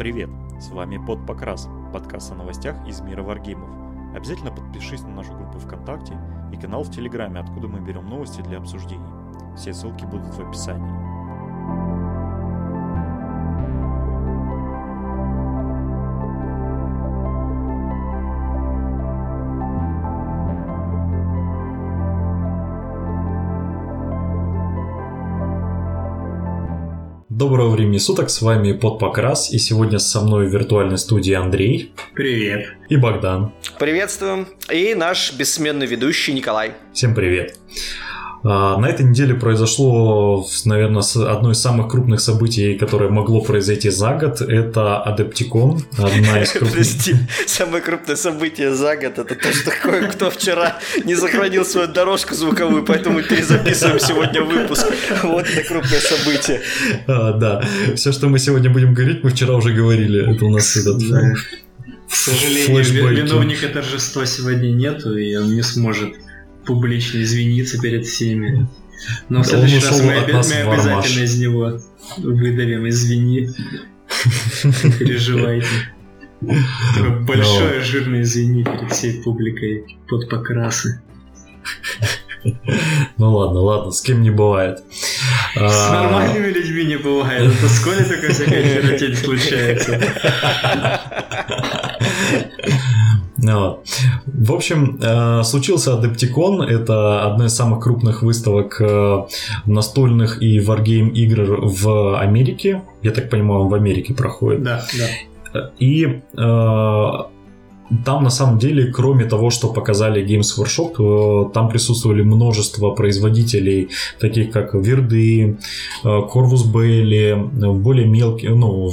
Привет! С вами Под Покрас, подкаст о новостях из мира варгеймов. Обязательно подпишись на нашу группу ВКонтакте и канал в Телеграме, откуда мы берем новости для обсуждений. Все ссылки будут в описании. Доброго времени суток, с вами Под Покрас, и сегодня со мной в виртуальной студии Андрей. Привет. И Богдан. Приветствуем. И наш бессменный ведущий Николай. Всем привет. А, на этой неделе произошло, наверное, одно из самых крупных событий, которое могло произойти за год. Это Адептикон, одна из крупных... Прости, самое крупное событие за год это то, что кое-кто вчера не сохранил свою дорожку звуковую, поэтому перезаписываем сегодня выпуск. Вот это крупное событие. А, да, все, что мы сегодня будем говорить, мы вчера уже говорили. Это у нас этот... К сожалению, виновника торжества сегодня нету, и он не сможет публично извиниться перед всеми. Но в следующий раз мы, оби- мы обязательно из него выдавим извини. Переживайте. Большое жирное извини перед всей публикой под покрасы. Ну ладно, ладно, с кем не бывает. С а, нормальными людьми не бывает. Это сколько такой всякой херотень случается. Ну в общем, э, случился Адептикон. Это одна из самых крупных выставок э, настольных и варгейм игр в Америке. Я так понимаю, он в Америке проходит. Да, да. И э, там на самом деле, кроме того, что показали Games Workshop, э, там присутствовали множество производителей, таких как Верды, Corvus Belli, более мелкие, ну,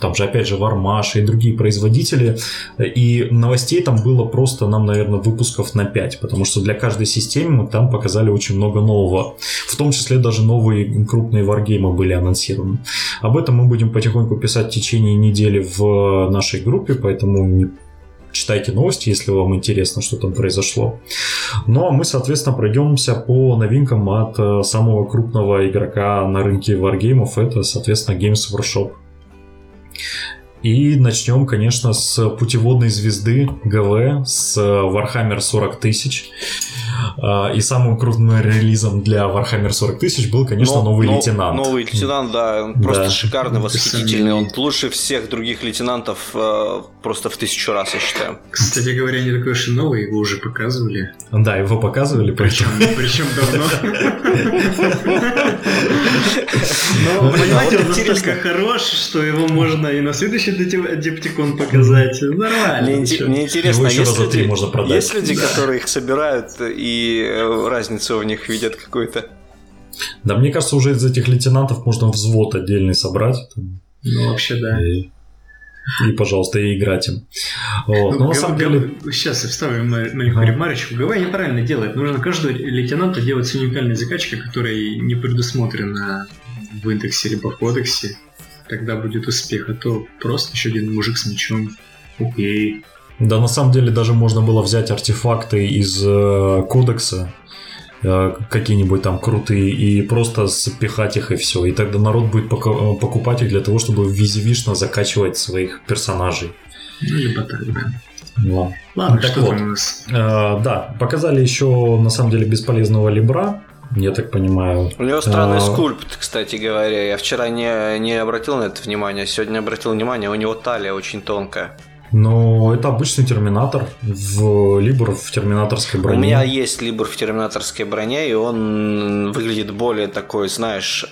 там же опять же Вармаш и другие производители. И новостей там было просто нам, наверное, выпусков на 5, потому что для каждой системы там показали очень много нового. В том числе даже новые крупные варгеймы были анонсированы. Об этом мы будем потихоньку писать в течение недели в нашей группе, поэтому читайте новости, если вам интересно, что там произошло. Ну а мы, соответственно, пройдемся по новинкам от э, самого крупного игрока на рынке варгеймов. Это, соответственно, Games Workshop. И начнем, конечно, с путеводной звезды ГВ, с Warhammer 40 тысяч. А, и самым крупным релизом для Warhammer 40 тысяч был, конечно, но, новый но, лейтенант. Новый лейтенант, да, он просто да. шикарный, восхитительный. Он лучше всех других лейтенантов э, просто в тысячу раз, я считаю. Кстати говоря, не такой уж и новый, его уже показывали. Да, его показывали, причем. Причем давно. Но, понимаете, он настолько хорош, что его можно и на следующий Дептикон показать. Нормально. Мне интересно, есть люди, которые их собирают и э, разницу в них видят какую-то. Да, мне кажется, уже из этих лейтенантов можно взвод отдельный собрать. Ну, вообще, да. И, и пожалуйста, и играть им. Вот. Ну, Но на самом деле... Сейчас я вставлю маленькую ремарочку. ГВ неправильно делает. Нужно каждого лейтенанта делать с уникальной закачкой, которая не предусмотрена в индексе либо в кодексе. Тогда будет успех. А то просто еще один мужик с мечом. Окей. Да, на самом деле даже можно было взять артефакты из э, кодекса, какие-нибудь там крутые, и просто запихать их и все. И тогда народ будет поку- покупать их для того, чтобы визивишно закачивать своих персонажей. Ну, либо так, да. Да. Ладно, так что вот, у нас? Э, да, показали еще на самом деле бесполезного либра, я так понимаю. У него странный а... скульпт, кстати говоря. Я вчера не, не обратил на это внимание, сегодня обратил внимание, у него талия очень тонкая. Но это обычный терминатор в Либор в терминаторской броне. У меня есть Либор в терминаторской броне, и он выглядит более такой, знаешь,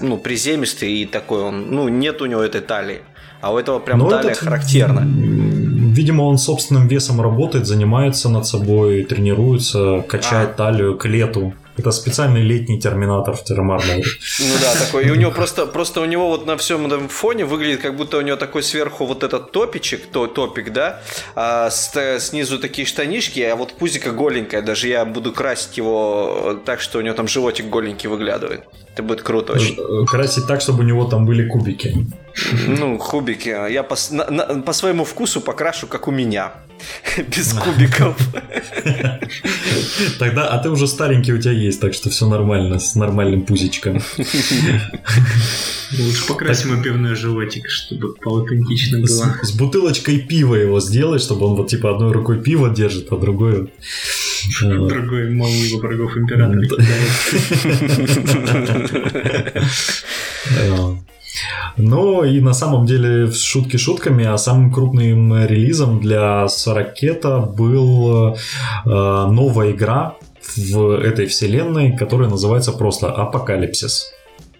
ну, приземистый и такой он. Ну, нет у него этой талии. А у этого прям Но талия этот... характерна. Видимо, он собственным весом работает, занимается над собой, тренируется, качает а. талию к лету. Это специальный летний терминатор в Террамарморе. Ну да, такой. И у него просто, просто у него вот на всем этом фоне выглядит, как будто у него такой сверху вот этот топичек, то, топик, да, а с, снизу такие штанишки, а вот пузика голенькая. Даже я буду красить его так, что у него там животик голенький выглядывает. Это будет круто очень. Э, красить так, чтобы у него там были кубики. Ну, кубики. Я по, на, на, по своему вкусу покрашу, как у меня. Без кубиков. Тогда, а ты уже старенький у тебя есть, так что все нормально, с нормальным пузичком. Лучше покрасим так... пивной животик, чтобы поаутентично было. С, с бутылочкой пива его сделать, чтобы он вот типа одной рукой пиво держит, а другой... Другой малый врагов императора. Но и на самом деле шутки шутками, а самым крупным релизом для Сорокета был э, новая игра в этой вселенной, которая называется просто Апокалипсис.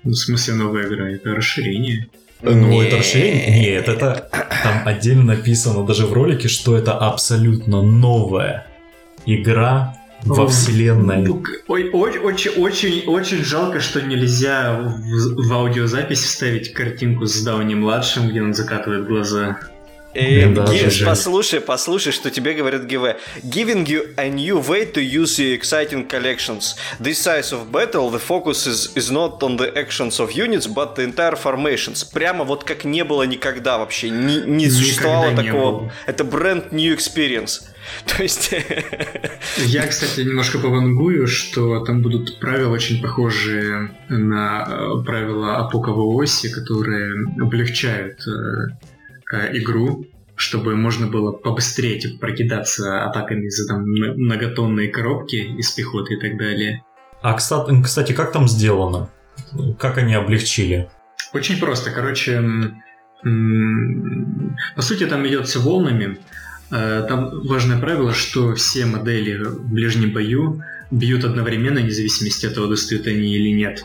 Ну, в смысле новая игра? Это расширение? Ну, это расширение? Нет, это там отдельно написано даже в ролике, что это абсолютно новая игра во вселенной. Ой, очень, очень, очень жалко, что нельзя в, в аудиозапись вставить картинку с Дауни младшим, где он закатывает глаза. Э, Гив, послушай, послушай, что тебе говорит ГВ. Giving you a new way to use your exciting collections. This size of battle, the focus is, is not on the actions of units, but the entire formations. Прямо вот как не было никогда вообще. Не, не существовало не такого. Было. Это brand new experience. То есть... Я, кстати, немножко повангую, что там будут правила очень похожие на э, правила апоковой оси, которые облегчают э, игру, чтобы можно было побыстрее типа, прокидаться атаками за там многотонные коробки из пехоты и так далее. А, кстати, как там сделано? Как они облегчили? Очень просто. Короче, по сути, там идет все волнами. Э, там важное правило, что все модели в ближнем бою бьют одновременно, независимо от того, достают они или нет.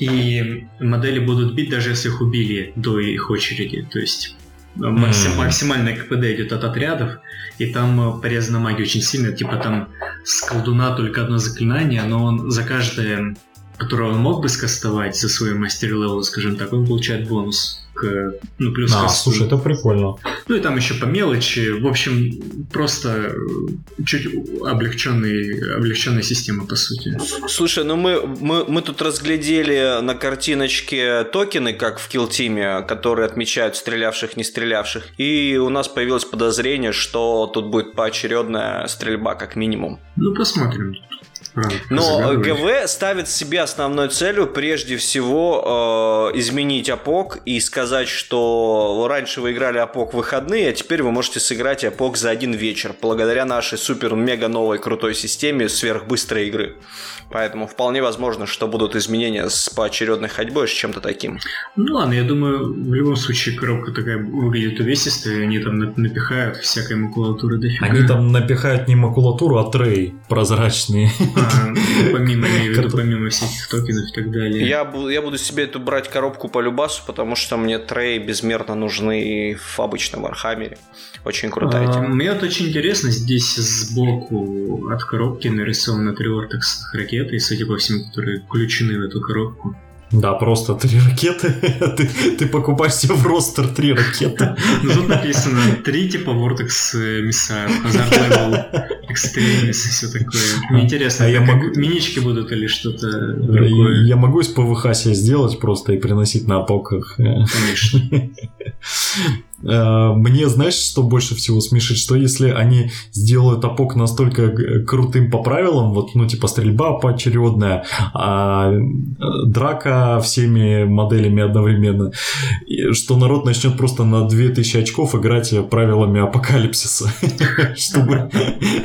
И модели будут бить, даже если их убили до их очереди. То есть максим, максимальное КПД идет от отрядов, и там порезана магия очень сильно. Типа там с колдуна только одно заклинание, но он за каждое, которое он мог бы скастовать за свой master level, скажем так, он получает бонус к, ну, плюс а, к касту. слушай, это прикольно. Ну и там еще по мелочи. В общем, просто чуть облегченный, облегченная система, по сути. Слушай, ну мы, мы, мы тут разглядели на картиночке токены, как в Килтиме, которые отмечают стрелявших, не стрелявших. И у нас появилось подозрение, что тут будет поочередная стрельба, как минимум. Ну, посмотрим. Но ГВ ставит себе основной целью прежде всего э, изменить АПОК и сказать, что раньше вы играли АПОК в выходные, а теперь вы можете сыграть АПОК за один вечер, благодаря нашей супер-мега новой крутой системе сверхбыстрой игры. Поэтому вполне возможно, что будут изменения с поочередной ходьбой, с чем-то таким. Ну ладно, я думаю, в любом случае коробка такая выглядит увесистая, они там напихают всякой макулатуры дофига. Они там напихают не макулатуру, а трей прозрачные. А, помимо, помимо всяких токенов и так далее. Я, буду, я буду себе эту брать коробку по любасу, потому что мне трей безмерно нужны в обычном Архамере. Очень крутая а, тема. Мне вот очень интересно, здесь сбоку от коробки нарисованы три ортекс ракеты, судя по всему, которые включены в эту коробку. Да, просто три ракеты. ты, ты покупаешь себе в ростер три ракеты. Ну тут написано три типа Vortex Missile, Hazard Level, Extremis и все такое. Мне интересно, а я могу... минички будут или что-то другое? Я могу из ПВХ себе сделать просто и приносить на полках. Конечно. Э, мне, знаешь, что больше всего смешит? Что если они сделают опок настолько крутым по правилам, вот, ну, типа, стрельба поочередная, а э, драка всеми моделями одновременно, что народ начнет просто на 2000 очков играть правилами апокалипсиса. Чтобы...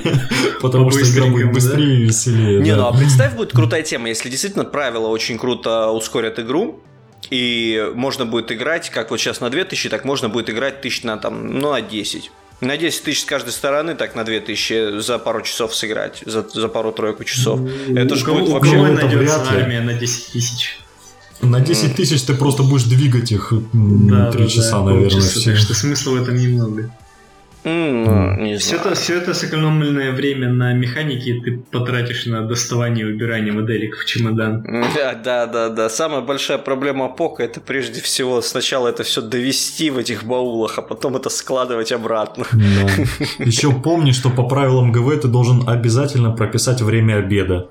Потому что игра будет быстрее и веселее. Не, ну а представь, будет крутая тема, если действительно правила очень круто ускорят игру, и можно будет играть, как вот сейчас на 2000, так можно будет играть тысяч на, там, ну, на 10. На 10 тысяч с каждой стороны, так на 2000 за пару часов сыграть, за, за пару-тройку часов. Ну, это же будет вообще... У это вряд ли. армия на 10 тысяч. На 10 тысяч ты просто будешь двигать их да, 3 да, часа, да, наверное. Полчаса, так что смысла в этом немного. Mm, не все, это, все это сэкономленное время на механике ты потратишь на доставание и убирание моделек в чемодан. Да, да, да, да. Самая большая проблема Пока это прежде всего сначала это все довести в этих баулах, а потом это складывать обратно. Да. Еще помни, что по правилам ГВ ты должен обязательно прописать время обеда.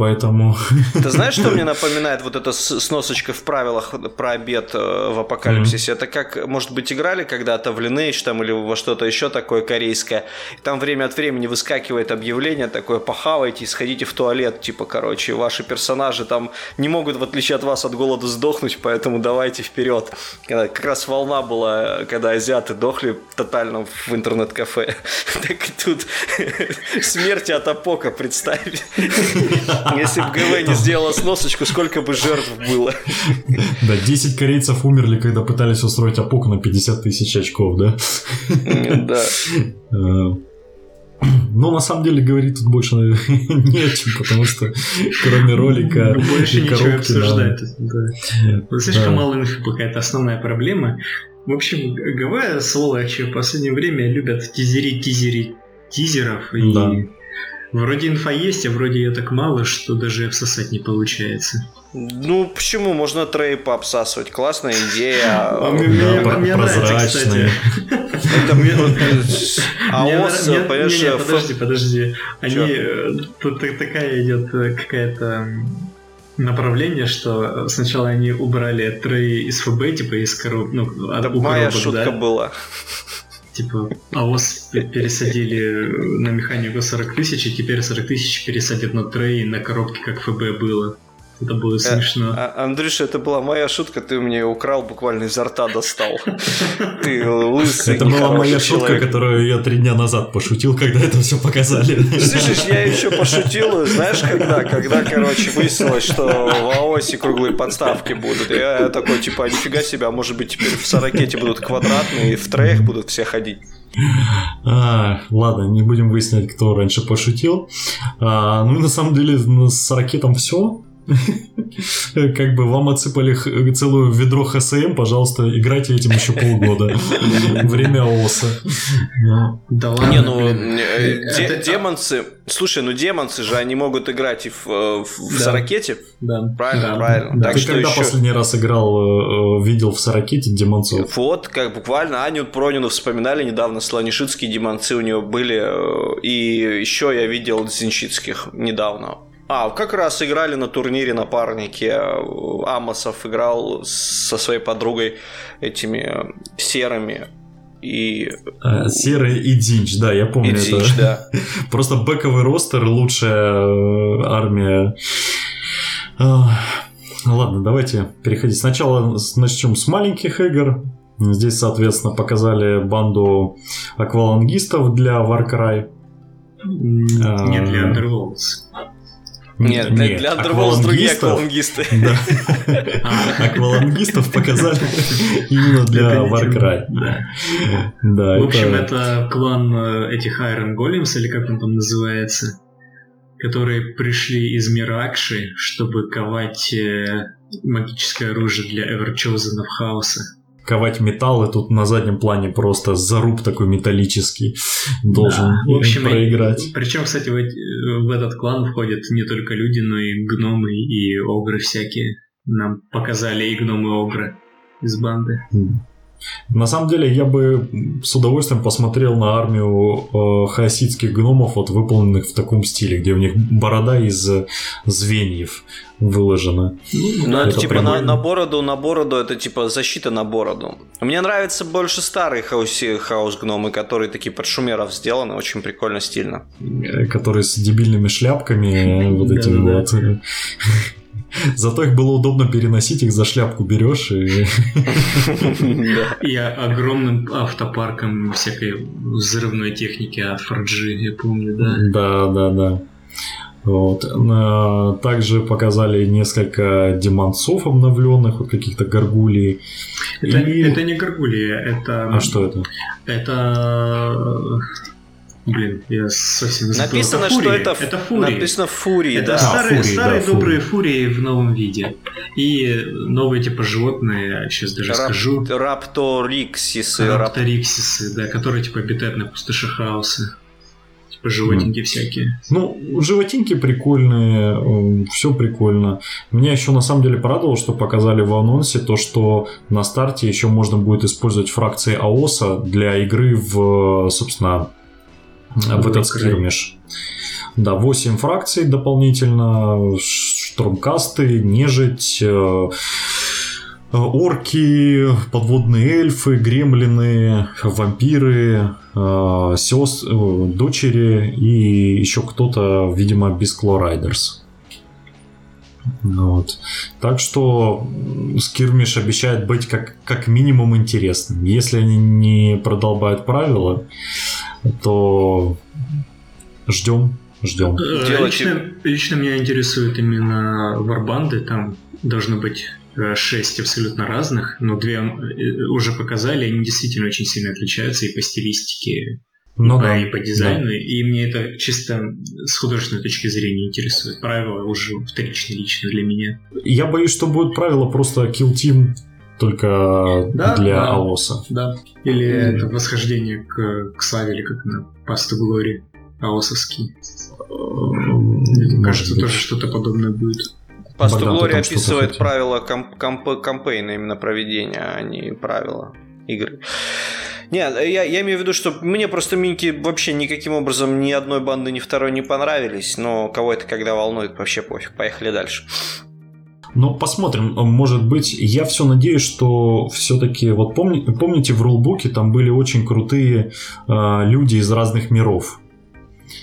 Поэтому... Ты знаешь, что мне напоминает вот эта сносочка в правилах про обед э, в апокалипсисе? Mm-hmm. Это как, может быть, играли когда-то в Lineage там или во что-то еще такое корейское, и там время от времени выскакивает объявление такое, похавайте, сходите в туалет, типа, короче, ваши персонажи там не могут, в отличие от вас, от голода сдохнуть, поэтому давайте вперед. Когда, как раз волна была, когда азиаты дохли тотально в интернет-кафе. Так и тут смерти от апока, представь. Если бы ГВ не сделала сносочку, сколько бы жертв было. Да, 10 корейцев умерли, когда пытались устроить апок на 50 тысяч очков, да? Да. Э, ну, на самом деле, говорить тут больше не о чем, потому что кроме ролика ну, Больше ничего обсуждать. Да. Слишком мало инфы пока, это основная проблема. В общем, ГВ, сволочи, в последнее время любят тизерить тизерить тизеров. И да. Вроде инфа есть, а вроде ее так мало, что даже всосать не получается. Ну, почему? Можно трейп обсасывать. Классная идея. Мне нравится, кстати. Это мне... АОС, понимаешь... Подожди, подожди. Они... Э, тут такая идет э, какая-то направление, что сначала они убрали трей из ФБ, типа из коробок, ну, от, да, моя шутка да? была. Типа, АОС пересадили на механику 40 тысяч, и теперь 40 тысяч пересадят на трей на коробке, как ФБ было. Это было э, смешно. А, Андрюша, это была моя шутка, ты мне украл, буквально изо рта достал. Ты лысый, Это была моя шутка, которую я три дня назад пошутил, когда это все показали. Слышишь, я еще пошутил, знаешь, когда? Когда, короче, выяснилось, что в АОСе круглые подставки будут. Я такой, типа, нифига себе, а может быть теперь в Сорокете будут квадратные, в троих будут все ходить. А, ладно, не будем выяснять, кто раньше пошутил. А, ну и на самом деле с ракетом все. Как бы вам отсыпали целую ведро ХСМ, пожалуйста, играйте этим еще полгода. Время ОСа. Да ладно. Не, ну, э, демонцы... Слушай, ну демонцы же, они могут играть и в, э, в Сорокете. Да. Правильно, правильно. Так Ты когда последний раз играл, э, видел в Сорокете демонцов? Вот, как буквально Аню Пронину вспоминали недавно, слонишитские демонцы у него были, и еще я видел зенщитских недавно. А, как раз играли на турнире напарники. Амосов играл со своей подругой этими серыми и... А, серый и Динч, да, я помню и это. Динч, да. Просто бэковый ростер, лучшая э, армия. Ладно, давайте переходить. Сначала начнем с маленьких игр. Здесь, соответственно, показали банду аквалангистов для Warcry. Нет, для Underworlds. Нет, для, для Underworld другие аквалангисты. Да. Аквалангистов показали именно для Warcry. Да. В общем, это клан э, этих Iron Golems, или как он там называется, которые пришли из мира Акши, чтобы ковать э, магическое оружие для Everchosen Хаоса ковать металл, и тут на заднем плане просто заруб такой металлический должен да, в общем, проиграть. И, причем, кстати, в, в этот клан входят не только люди, но и гномы и огры всякие. Нам показали и гномы и огры из банды. На самом деле, я бы с удовольствием посмотрел на армию э, хаоситских гномов, вот выполненных в таком стиле, где у них борода из звеньев выложена. Ну, это, это типа прямой... на, на бороду, на бороду, это типа защита на бороду. Мне нравятся больше старые хаоси, хаос гномы, которые такие под шумеров сделаны, очень прикольно, стильно. Э, которые с дебильными шляпками, вот этими вот. Зато их было удобно переносить, их за шляпку берешь и... И огромным автопарком всякой взрывной техники от Форджи, я помню, да? Да, да, да. Вот. Также показали несколько демонцов обновленных, вот каких-то горгулий. Это, и... это не горгулии, это... А что это? Это Блин, я совсем забыл. Написано, это что это, это фурии. Написано фурии, это да. Старые, а, фурии, старые да, добрые фурии. фурии в новом виде. И новые типа животные, сейчас даже Рап, скажу. Рапториксисы. Рапториксисы, да, которые типа обитают на пустоши хаоса. Типа животинки mm. всякие. Ну, животинки прикольные, все прикольно. Меня еще на самом деле порадовало, что показали в анонсе то, что на старте еще можно будет использовать фракции АОСа для игры в, собственно, в этот скирмиш. Да, 8 фракций дополнительно, штурмкасты, нежить, э, орки, подводные эльфы, гремлины, вампиры, э, сёс, э, дочери и еще кто-то, видимо, Бескло Райдерс. Вот. Так что Скирмиш обещает быть как, как минимум интересным. Если они не продолбают правила, то ждем, ждем. Э, лично, лично меня интересует именно варбанды. Там должно быть Э, шесть абсолютно разных, но две э, уже показали, они действительно очень сильно отличаются и по стилистике, ну, и, да, и по дизайну, да. и мне это чисто с художественной точки зрения интересует. Правила уже вторичны лично для меня. Я боюсь, что будет правило просто Kill Team только да, для да, АОСа. Да. Или mm. это восхождение к, к или как на Пасту Глори АОСовский. Мне кажется, тоже что-то подобное будет. Пасту Глори описывает правила комп- комп- кампейна именно проведения, а не правила игры. Нет, я, я имею в виду, что мне просто минки вообще никаким образом ни одной банды, ни второй не понравились, но кого это когда волнует, вообще пофиг. Поехали дальше. Ну, посмотрим. Может быть, я все надеюсь, что все-таки, вот помни, помните, в рулбуке там были очень крутые э, люди из разных миров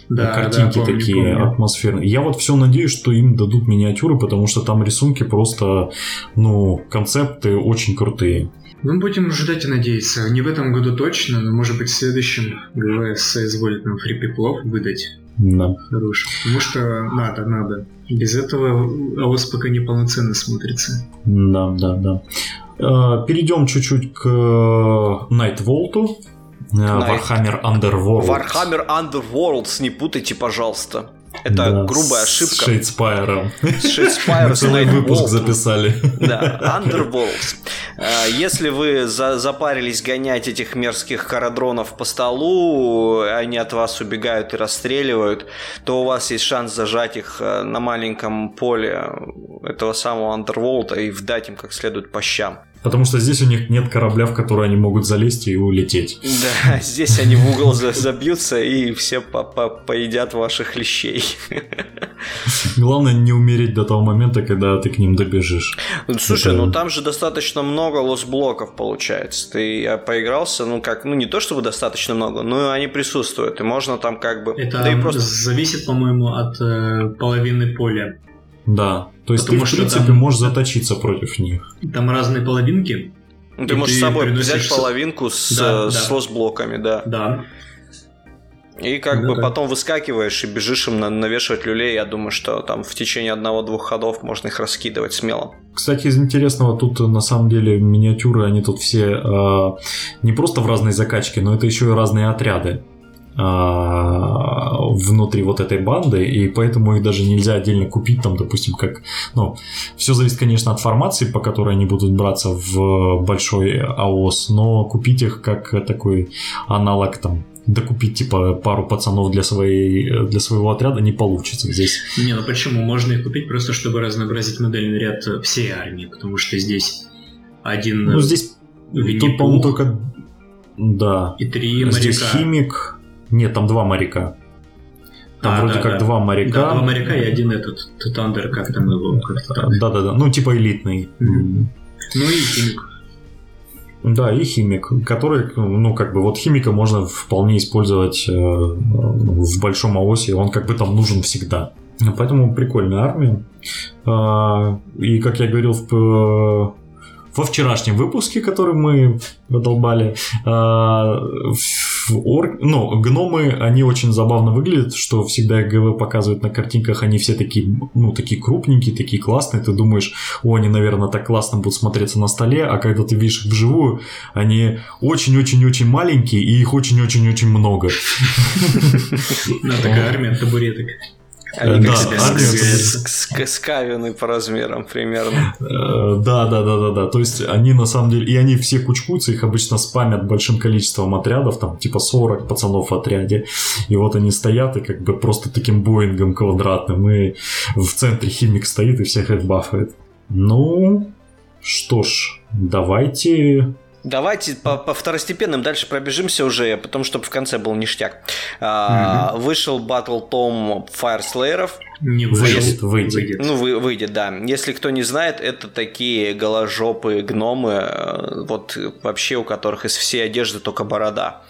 да, картинки да, помню, такие помню. атмосферные. Я вот все надеюсь, что им дадут миниатюры, потому что там рисунки просто, ну, концепты очень крутые. Ну, будем ждать и надеяться. Не в этом году точно, но может быть в следующем ГВС соизволит нам фрипиплов выдать. Да. Хороший. Потому что надо, надо. Без этого АОС пока не полноценно смотрится. Да, да, да. Э, Перейдем чуть-чуть к Night Vault. Warhammer Underworld. Warhammer Underworlds, не путайте, пожалуйста. Это да, грубая ошибка. С Шейдспайром. С Шейдспайром. Целый выпуск записали. Да, Underworlds. А, если вы за запарились гонять этих мерзких карадронов по столу, они от вас убегают и расстреливают, то у вас есть шанс зажать их э, на маленьком поле этого самого Underworld и вдать им как следует по щам. Потому что здесь у них нет корабля, в который они могут залезть и улететь. Да, здесь они в угол забьются и все по -по поедят ваших лещей. Главное не умереть до того момента, когда ты к ним добежишь. Слушай, Это... ну там же достаточно много лос-блоков получается. Ты поигрался, ну как, ну не то чтобы достаточно много, но они присутствуют. И можно там как бы... Это да и просто... зависит, по-моему, от э, половины поля. Да, то есть Потому ты, в принципе, там... можешь заточиться против них. Там разные половинки. Ну, ты можешь с собой взять половинку с, да, с да. лос-блоками, да. Да. И как ну, бы да. потом выскакиваешь и бежишь им на, навешивать люлей. Я думаю, что там в течение одного-двух ходов можно их раскидывать смело. Кстати, из интересного тут на самом деле миниатюры, они тут все э, не просто в разной закачке, но это еще и разные отряды. А, внутри вот этой банды, и поэтому их даже нельзя отдельно купить, там, допустим, как, ну, все зависит, конечно, от формации, по которой они будут браться в большой АОС, но купить их как такой аналог, там, докупить, типа, пару пацанов для, своей, для своего отряда не получится здесь. Не, ну почему? Можно их купить просто, чтобы разнообразить модельный ряд всей армии, потому что здесь один... Ну, здесь... Тут, по-моему, только... Да. И три Здесь моряка. химик, нет, там два моряка. Там а, вроде да, как да. два моряка. Да, два моряка и один этот, Тандер, как там его. Да-да-да, ну типа элитный. Mm-hmm. Ну и химик. Да, и химик, который, ну, как бы, вот химика можно вполне использовать э, в большом АОСе, он как бы там нужен всегда. Поэтому прикольная армия. Э, и, как я говорил в во вчерашнем выпуске, который мы задолбали, а, ор... ну, гномы, они очень забавно выглядят, что всегда ГВ показывают на картинках, они все такие, ну, такие крупненькие, такие классные, ты думаешь, о, они, наверное, так классно будут смотреться на столе, а когда ты видишь их вживую, они очень-очень-очень маленькие, и их очень-очень-очень много. Такая армия табуреток. Они да, как скавины по размерам примерно. Э, да, да, да, да, да. То есть они на самом деле, и они все кучкуются, их обычно спамят большим количеством отрядов, там типа 40 пацанов в отряде. И вот они стоят и как бы просто таким боингом квадратным, и в центре химик стоит и всех их бафает. Ну, что ж, давайте Давайте по, по второстепенным дальше пробежимся уже, потому чтобы в конце был ништяк. Угу. Вышел Battle Tom Fire Slayer'ов. Не выйдет, выйдет. Ну, вы, выйдет, да. Если кто не знает, это такие голожопые гномы, э, вот вообще у которых из всей одежды только борода.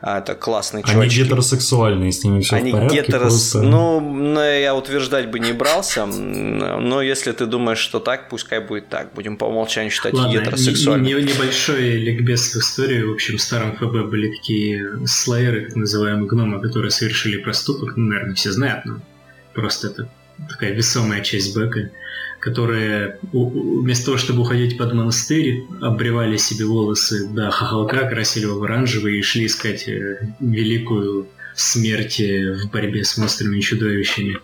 А, это классные чувачки. Они гетеросексуальные, с ними все Они в порядке. Гетерос... Просто... Ну, я утверждать бы не брался, но если ты думаешь, что так, пускай будет так. Будем по умолчанию считать Ладно, гетеросексуальным. Не, небольшой ликбез в истории. В общем, в старом ФБ были такие слайеры, так называемые гномы, которые совершили проступок. Ну, наверное, все знают, но просто это такая весомая часть бэка которые вместо того, чтобы уходить под монастырь, обревали себе волосы до хохолка, красили его в оранжевый и шли искать э, великую смерть в борьбе с монстрами и чудовищами.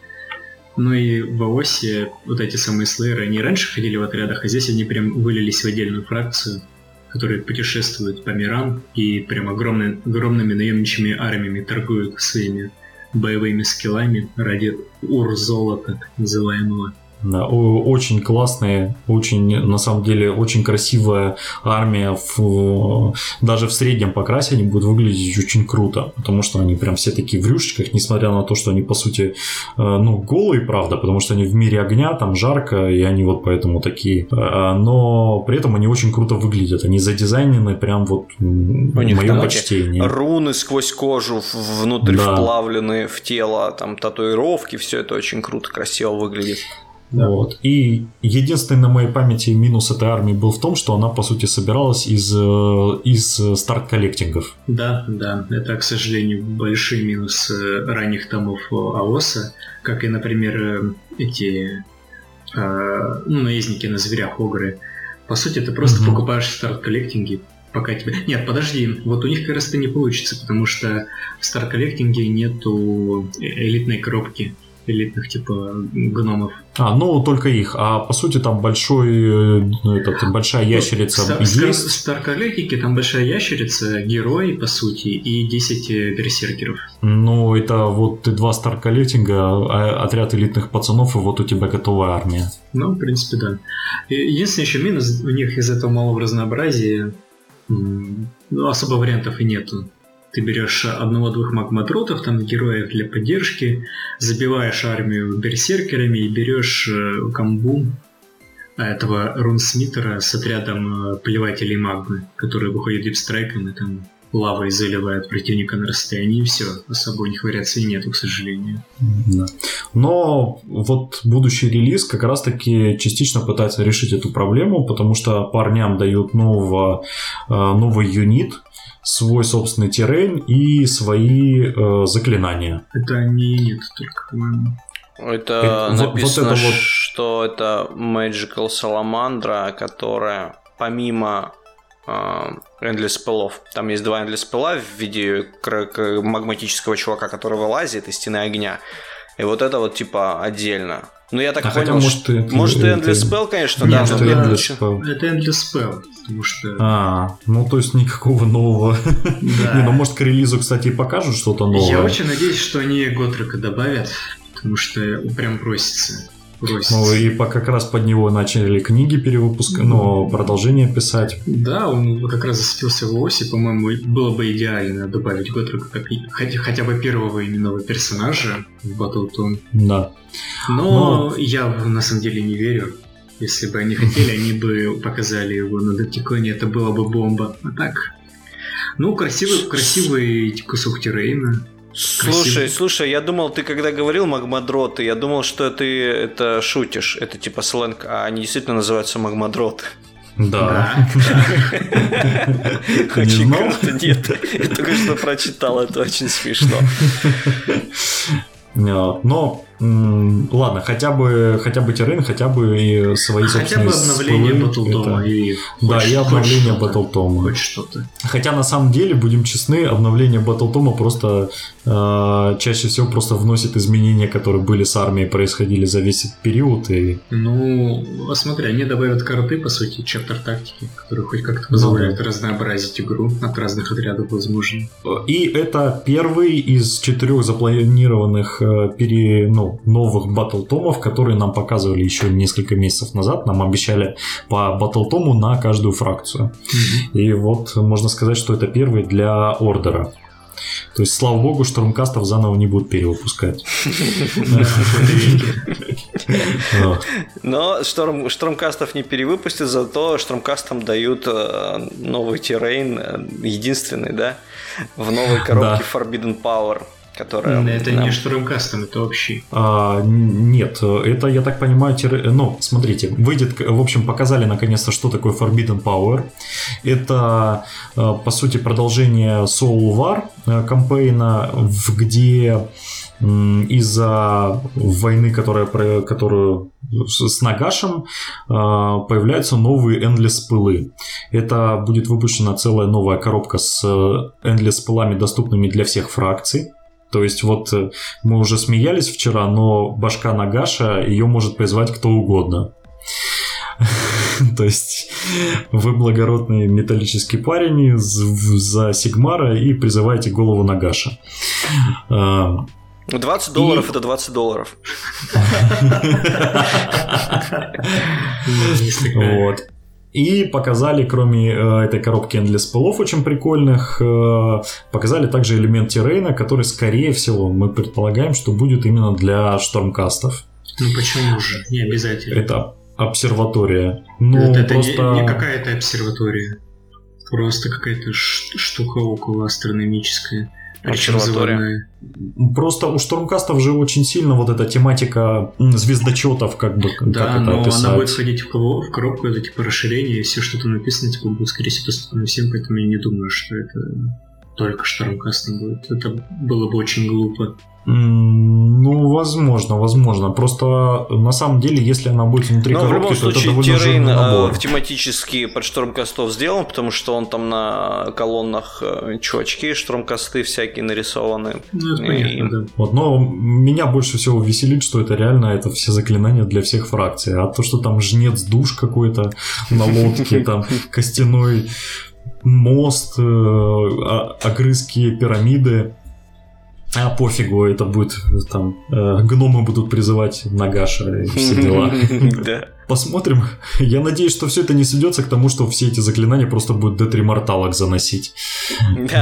Ну и в Аосе вот эти самые слэйеры, они раньше ходили в отрядах, а здесь они прям вылились в отдельную фракцию, которые путешествуют по мирам и прям огромный, огромными наемничьими армиями торгуют своими боевыми скиллами ради ур-золота, так называемого. Очень классная, очень, на самом деле, очень красивая армия. В, даже в среднем покрасе они будут выглядеть очень круто, потому что они прям все такие в рюшечках, несмотря на то, что они, по сути, э, ну, голые, правда, потому что они в мире огня, там жарко, и они вот поэтому такие. Э, но при этом они очень круто выглядят. Они задизайнены прям вот У них мое почтение. Руны сквозь кожу внутрь да. вплавлены в тело, там татуировки, все это очень круто, красиво выглядит. Да. Вот. И единственный на моей памяти минус этой армии был в том, что она, по сути, собиралась из, э, из старт-коллектингов. Да, да, это, к сожалению, большой минус э, ранних томов АОСа, как и, например, э, эти ну, наездники на зверях Огры. По сути, ты просто угу. покупаешь старт-коллектинги, пока тебе... Нет, подожди, вот у них как раз это не получится, потому что в старт-коллектинге нету элитной коробки элитных типа гномов. А, ну только их. А по сути там большой, ну, этот, большая ящерица ну, есть. В Старколетике там большая ящерица, герой, по сути, и 10 э, берсеркеров. Ну, это вот ты два Старколетинга, а, отряд элитных пацанов, и вот у тебя готовая армия. Ну, в принципе, да. Единственный еще минус у них из этого малого разнообразия ну, особо вариантов и нету. Ты берешь одного-двух магматротов, там героев для поддержки, забиваешь армию берсеркерами и берешь э, камбу этого рунсмитера с отрядом э, плевателей магмы, которые выходят дипстрайком и там лавой заливают противника на расстоянии, и все. Особо у них вариаций нету, к сожалению. Да. Но вот будущий релиз как раз-таки частично пытается решить эту проблему, потому что парням дают нового, э, новый юнит, свой собственный террейн и свои э, заклинания. Это не нет только, по-моему. Это, это написано, вот это вот... что это Magical Salamandra, которая помимо э, Endless спелов, там есть два Endless спела в виде магматического чувака, который вылазит из стены огня, и вот это вот типа отдельно. Ну, я так а понял, хотя, может, это, может это, Endless это... Spell, конечно, Нет, да. Это Endless Spell. Это Endless Spell, потому что... А, ну, то есть никакого нового. Да. Не, ну, может, к релизу, кстати, и покажут что-то новое. Я очень надеюсь, что они Готрека добавят, потому что прям просится бросить. Ну и по, как раз под него начали книги перевыпускать, mm-hmm. но продолжение писать. Да, он как раз засветился в оси, по-моему, было бы идеально добавить Готрека как хотя, хотя бы первого именного персонажа в Battletoon. Да. Но, но я на самом деле не верю. Если бы они хотели, они бы показали его на Доптиконе, это было бы бомба. А так, ну, красивый, красивый кусок террейна. Слушай, Красиво. слушай, я думал, ты когда говорил магмадроты, я думал, что ты это шутишь. Это типа сленг, а они действительно называются магмадроты. Да. Очень круто. Нет, я только что прочитал, это очень смешно. Но ладно, хотя бы, хотя бы террен, хотя бы и свои хотя собственные Хотя бы обновление Батлтома. Это... И да, и обновление Батлтома. Хоть что-то. Хотя на самом деле, будем честны, обновление Батлтома просто э, чаще всего просто вносит изменения, которые были с армией, происходили за весь период. И... Ну, смотри, они добавят карты, по сути, чаптер тактики, которые хоть как-то позволяют ну, разнообразить игру от разных отрядов, возможно. И это первый из четырех запланированных э, пере, ну, пару новых батл-томов, которые нам показывали еще несколько месяцев назад. Нам обещали по батл-тому на каждую фракцию. Mm-hmm. И вот можно сказать, что это первый для Ордера. То есть, слава богу, Штурмкастов заново не будут перевыпускать. Но Шторм, Штурмкастов не перевыпустят, зато Штурмкастам дают э, новый террейн, э, единственный, да, в новой коробке Forbidden Power которая... Это нам... не штурмкастом, это общий. А, нет, это, я так понимаю, тир... ну, смотрите, выйдет, в общем, показали наконец-то, что такое Forbidden Power. Это, а, по сути, продолжение Soul War э, кампейна, где из-за войны, которая, которую с Нагашем появляются новые Endless пылы. Это будет выпущена целая новая коробка с э, Endless пылами, доступными для всех фракций. То есть вот э, мы уже смеялись вчера, но башка Нагаша, ее может призвать кто угодно. То есть вы благородный металлический парень за Сигмара и призываете голову Нагаша. 20 а, долларов и... это 20 долларов. Вот. И показали, кроме э, этой коробки Endless пылов очень прикольных, э, показали также элемент террейна, который, скорее всего, мы предполагаем, что будет именно для штормкастов. Ну почему же? Не обязательно. Это обсерватория. Ну, это, просто... не, не какая-то обсерватория. Просто какая-то штука около астрономическая. Обсерватория. Просто у Штурмкастов же очень сильно вот эта тематика звездочетов, как бы, да, как это но описать. она будет входить в, в коробку, это типа расширение, и все, что там написано, типа, будет, скорее всего, доступно всем, поэтому я не думаю, что это только Штурмкастом будет. Это было бы очень глупо. Ну, возможно, возможно. Просто на самом деле, если она будет внутри Но коробки, в любом случае, то это террейн набор. в тематически под штурмкастов сделан, потому что он там на колоннах э, чувачки, штурмкасты всякие нарисованы. Ну, это понятно, и... да. Вот, но меня больше всего веселит, что это реально это все заклинания для всех фракций. А то, что там жнец душ какой-то на лодке, там костяной мост, э, огрызки пирамиды, а пофигу, это будет там э, гномы будут призывать Нагаша и все дела. Посмотрим. Я надеюсь, что все это не сведется к тому, что все эти заклинания просто будут D3 морталок заносить.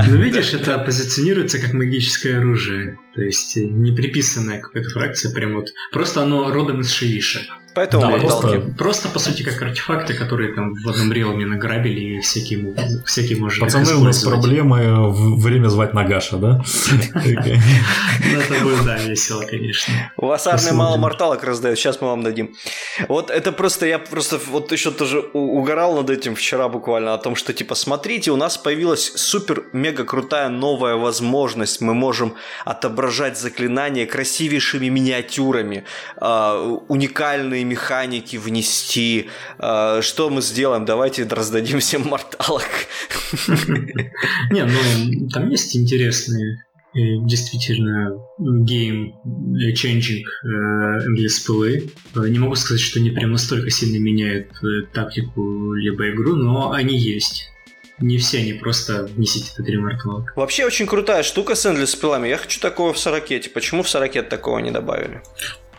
ну, видишь, это позиционируется как магическое оружие. То есть не приписанная какая-то фракция, прям вот. Просто оно родом из Шииша. Поэтому да, просто, просто, по сути, как артефакты, которые там в одном реалме награбили и всякие, всякие может Пацаны, у нас проблемы время звать Нагаша, да? Ну, это будет, да, весело, конечно. У вас армия мало морталок раздает, сейчас мы вам дадим. Вот это просто, я просто вот еще тоже угорал над этим вчера буквально, о том, что, типа, смотрите, у нас появилась супер-мега крутая новая возможность, мы можем отображать заклинания красивейшими миниатюрами, а, уникальные механики внести. А, что мы сделаем? Давайте раздадим всем морталок. Не, ну там есть интересные э, действительно game changing endless э, Не могу сказать, что они прям настолько сильно меняют э, тактику либо игру, но они есть. Не все они просто внесите это ремаркалок. Вообще очень крутая штука с Endless пилами. Я хочу такого в Сорокете. Почему в Сорокет такого не добавили?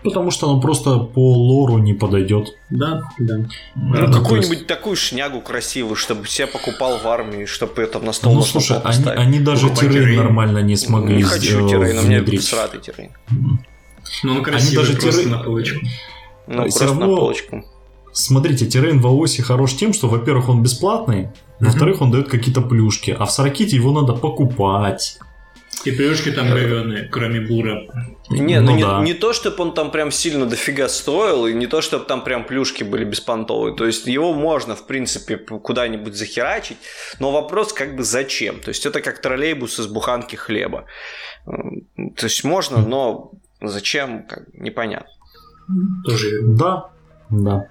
Потому что он просто по лору не подойдет. Да, да. Ну, какую-нибудь есть... такую шнягу красивую, чтобы себя покупал в армии, чтобы это на стол Ну, слушай, они, они даже террейн нормально не смогли Не хочу террейн, у меня сратый террейн. Ну, он красивый, они даже просто на полочку. Ну, Все равно... на полочку. Смотрите, террейн в АОСе хорош тем, что, во-первых, он бесплатный, во-вторых, он дает какие-то плюшки, а в Сараките его надо покупать. И плюшки там говёные, кроме бура. Не, ну, ну не, да. не то, чтобы он там прям сильно дофига стоил, и не то, чтобы там прям плюшки были беспонтовые. То есть его можно, в принципе, куда-нибудь захерачить, но вопрос как бы зачем. То есть это как троллейбус из буханки хлеба. То есть можно, но зачем, как, непонятно. Тоже. Да, да.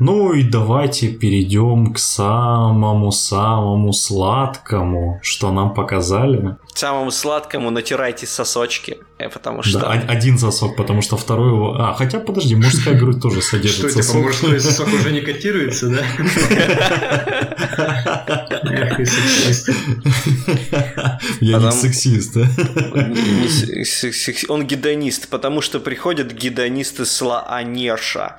Ну и давайте перейдем к самому-самому сладкому, что нам показали. Самому сладкому натирайте сосочки, потому что... Да, один сосок, потому что второй его... А, хотя, подожди, мужская грудь тоже содержит Что, типа, мужской сосок уже не котируется, да? Я не сексист. Он гедонист, потому что приходят гедонисты Слаанерша.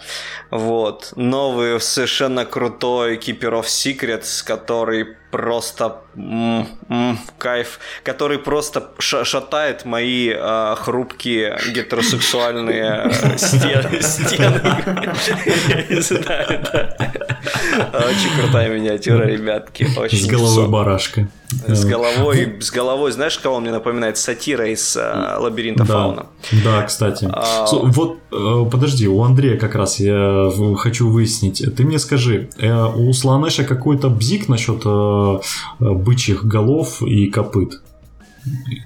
Вот. Новый совершенно крутой Keeper of Secrets, который просто м -м, кайф, который просто шатает мои э, хрупкие гетеросексуальные э, стены. стены. Очень крутая миниатюра, ребятки. С головой барашка. С головой, с головой, знаешь, кого он мне напоминает? Сатира из э, лабиринта да, фауна. Да, кстати. А... Вот, э, подожди, у Андрея как раз я хочу выяснить. Ты мне скажи, э, у Слонеша какой-то бзик насчет э, бычьих голов и копыт?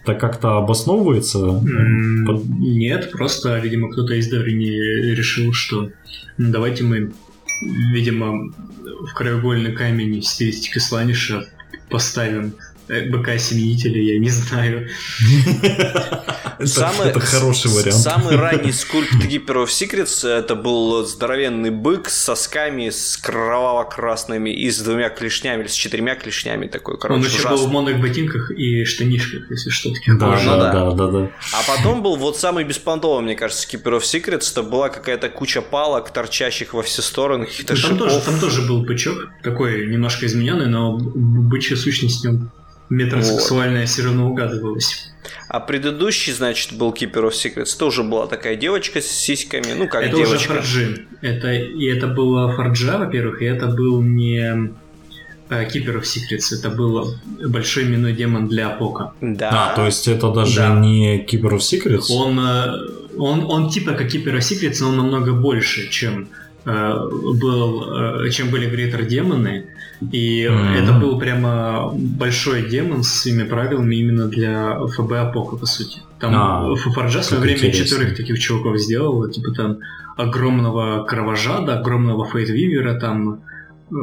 Это как-то обосновывается? Mm, нет, просто, видимо, кто-то из Даврини решил, что давайте мы, видимо, в краеугольный камень стилистики Сланиша поставим БК-семенителя, я не знаю. Самый, это хороший вариант. Самый ранний скульпт Keeper of Secrets это был здоровенный бык с сосками, с кроваво-красными и с двумя клешнями, или с четырьмя клешнями такой, короче, Он еще ужасный. был в моных ботинках и штанишках, если что таких да, да, да, да, да, да. А потом был вот самый беспонтовый, мне кажется, Keeper of Secrets, это была какая-то куча палок, торчащих во все стороны, каких-то там Тоже, там тоже был бычок, такой немножко измененный, но бычья сущность в нем метросексуальная вот. все равно угадывалась. А предыдущий, значит, был Keeper of Secrets. Тоже была такая девочка с сиськами. Ну, как это девочка. уже Форджи. Это, и это было Форджа, во-первых, и это был не э, Keeper of Secrets. Это был большой именной демон для Пока. Да. А, то есть это даже да. не Keeper of Secrets? Он, э, он, он типа как Keeper of Secrets, но он намного больше, чем был, чем были Грейтер демоны. И mm-hmm. это был прямо большой демон с своими правилами именно для ФБ Апока, по сути. Там а, Фарджа в свое время интересно. четырех таких чуваков сделал, типа там огромного кровожада, огромного фейтвивера, там э,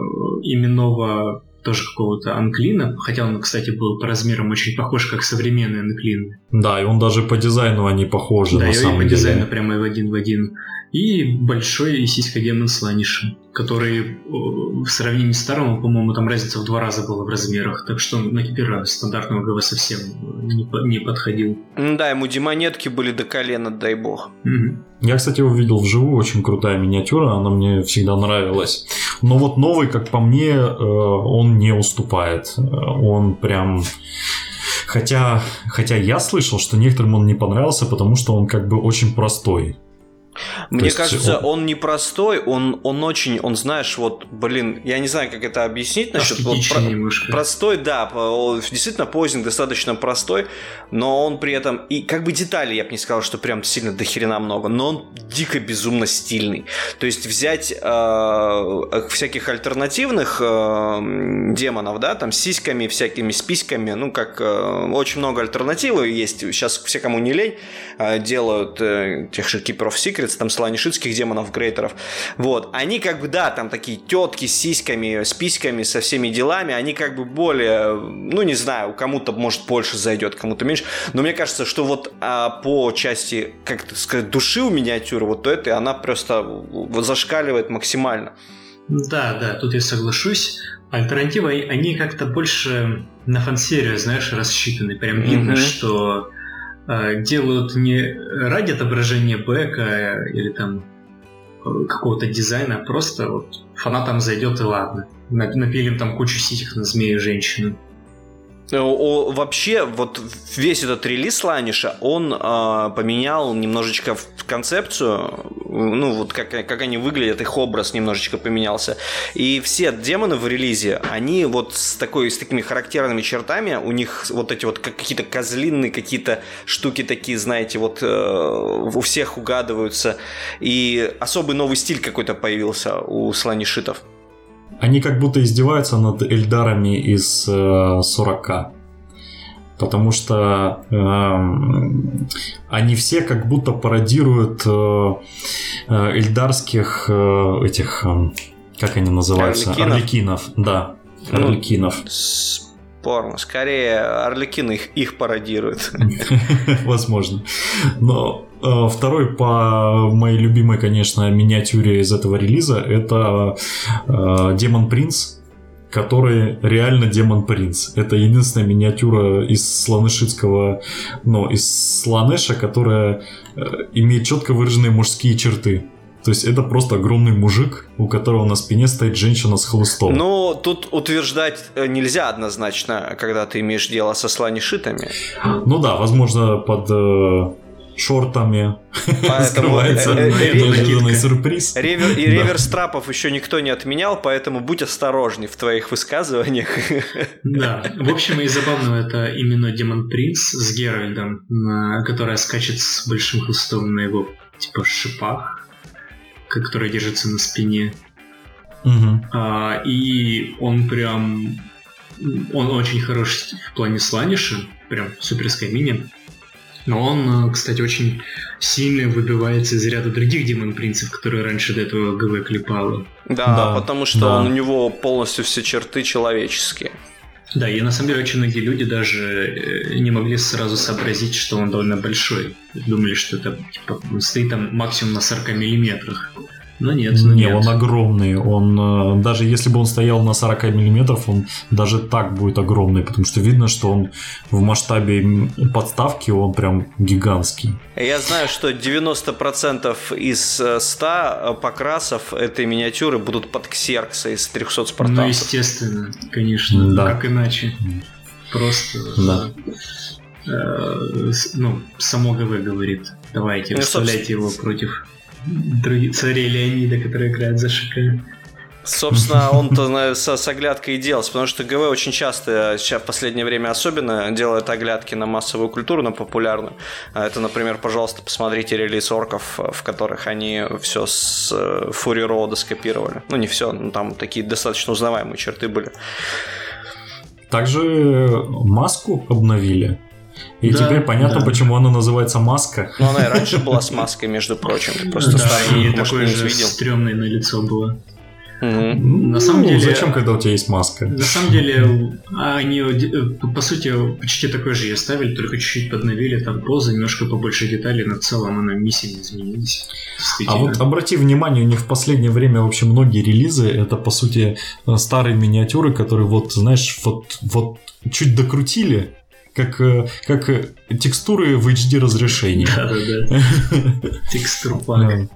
именного тоже какого-то анклина, хотя он, кстати, был по размерам очень похож, как современные анклины. Да, и он даже по дизайну они похожи, да, на и самом по деле. дизайну прямо в один в один и большой сиська-демон Сланиши, который э, в сравнении с старым, по-моему, там разница в два раза была в размерах, так что на кипера стандартного ГВ совсем не, не подходил. Да, ему демонетки были до колена, дай бог. Угу. Я, кстати, его видел вживую, очень крутая миниатюра, она мне всегда нравилась. Но вот новый, как по мне, э, он не уступает. Он прям... Хотя, хотя я слышал, что некоторым он не понравился, потому что он как бы очень простой. Мне есть кажется, он... непростой, он, он очень, он знаешь, вот, блин, я не знаю, как это объяснить насчет вот, про, немножко. простой, да, действительно позинг достаточно простой, но он при этом и как бы детали, я бы не сказал, что прям сильно дохерена много, но он дико безумно стильный. То есть взять э, всяких альтернативных э, демонов, да, там с сиськами, всякими списьками, ну как э, очень много альтернативы есть. Сейчас все, кому не лень, э, делают э, тех же Keeper of Secrets Secrets, там сланишитских демонов, грейтеров. Вот. Они как бы, да, там такие тетки с сиськами, с письками, со всеми делами, они как бы более, ну не знаю, кому-то может больше зайдет, кому-то меньше. Но мне кажется, что вот а, по части, как сказать, души у миниатюры, вот этой, она просто вот зашкаливает максимально. Да, да, тут я соглашусь. Альтернативы, они как-то больше на фан-серию, знаешь, рассчитаны. Прям видно, mm-hmm. что делают не ради отображения бэка или там какого-то дизайна, а просто вот фанатам зайдет и ладно. Напилим там кучу сисек на змею женщину. Э, о, вообще, вот весь этот релиз Ланиша, он э, поменял немножечко концепцию, ну, вот как, как они выглядят, их образ немножечко поменялся. И все демоны в релизе, они вот с, такой, с такими характерными чертами, у них вот эти вот какие-то козлинные какие-то штуки такие, знаете, вот э, у всех угадываются. И особый новый стиль какой-то появился у сланишитов. Они как будто издеваются над Эльдарами из э, 40 потому что э, они все как будто пародируют э, э эльдарских э, этих, э, как они называются, Орликинов, Орликинов да, Орликинов. Ну, спорно, скорее Орликины их, их пародируют. Возможно. Но второй по моей любимой, конечно, миниатюре из этого релиза это э, Демон Принц, который реально Демон Принц. Это единственная миниатюра из слонышитского, ну, из слонеша, которая э, имеет четко выраженные мужские черты. То есть это просто огромный мужик, у которого на спине стоит женщина с хлыстом. Ну, тут утверждать э, нельзя однозначно, когда ты имеешь дело со слонишитами. Ну да, возможно, под э, шортами скрывается неожиданный сюрприз. Ревер, и реверс трапов еще никто не отменял, поэтому будь осторожней в твоих высказываниях. Да, в общем, и забавно это именно Демон Принц с Геральдом, которая скачет с большим хвостом на его типа шипах, который держится на спине. Угу. А, и он прям... Он очень хорош в плане сланиша, прям суперская мини. Но он, э, кстати, очень сильно выбивается из ряда других демон принцев, которые раньше до этого ГВ клепало. Да, да потому что да. он, у него полностью все черты человеческие. Да, и на самом деле очень многие люди даже э, не могли сразу сообразить, что он довольно большой. Думали, что это типа, стоит там максимум на 40 миллиметрах. Но нет, ну не, нет. он огромный. Он э, даже если бы он стоял на 40 миллиметров, он даже так будет огромный, потому что видно, что он в масштабе подставки он прям гигантский. Я знаю, что 90% из 100 э, покрасов этой миниатюры будут под ксеркса из 300 спартанцев. Ну, естественно, конечно. Да. Как иначе? Просто... Да. Э, ну, само ГВ говорит. Давайте, ну, выставляйте его против другие цари Леонида, которые играют за ШК. Собственно, он-то с, с оглядкой и делался, потому что ГВ очень часто, сейчас в последнее время особенно, делает оглядки на массовую культуру, на популярную. А это, например, пожалуйста, посмотрите релиз орков, в которых они все с Фури Роуда скопировали. Ну, не все, но там такие достаточно узнаваемые черты были. Также маску обновили. И да, теперь понятно, да. почему она называется маска. Ну, она и раньше была с маской, между прочим. Ты просто да, и такое же видел. стрёмное на лицо было. Mm-hmm. На самом ну, деле, зачем, когда у тебя есть маска? На самом деле, они, по сути, почти такой же и оставили, только чуть-чуть подновили, там позы, немножко побольше деталей, но в целом она не сильно изменилась. А вот обрати внимание, у них в последнее время вообще многие релизы, это, по сути, старые миниатюры, которые вот, знаешь, вот, вот чуть докрутили, как, э, как э, текстуры в HD разрешении. Да, да, да. Текстур пак.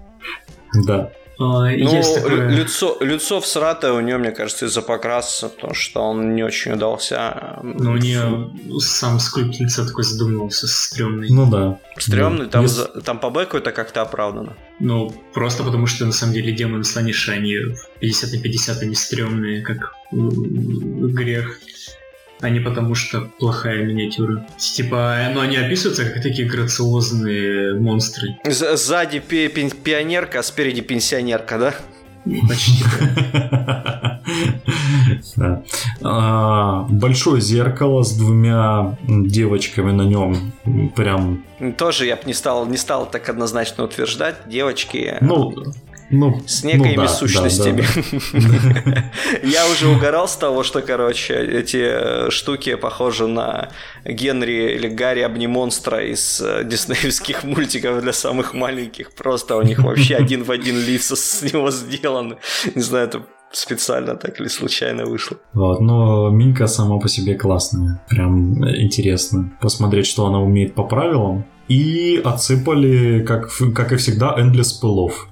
Да. А, ну, такое... лицо, лицо всратое у нее, мне кажется, из-за покраса, потому что он не очень удался. Ну, у нее сам скульпт лица такой задумывался, стрёмный. Ну да. Стрёмный, да. там, там по бэку это как-то оправдано. Ну, просто потому что на самом деле демоны слониши, они 50 на 50, они стрёмные, как грех а не потому что плохая миниатюра. Типа, ну они описываются как такие грациозные монстры. Сзади пи пи пионерка, а спереди пенсионерка, да? Почти. А, большое зеркало с двумя девочками на нем. Прям. Тоже я бы не стал, не стал так однозначно утверждать. Девочки. Ну, ну, с некими ну, да, сущностями. Да, да. Я уже угорал с того, что, короче, эти штуки похожи на Генри или Гарри Обнимонстра из э, диснеевских мультиков для самых маленьких. Просто у них вообще один в один лица с него сделаны. Не знаю, это специально так или случайно вышло. Вот, но Минка сама по себе классная. Прям интересно посмотреть, что она умеет по правилам. И отсыпали, как, как и всегда, Endless пылов.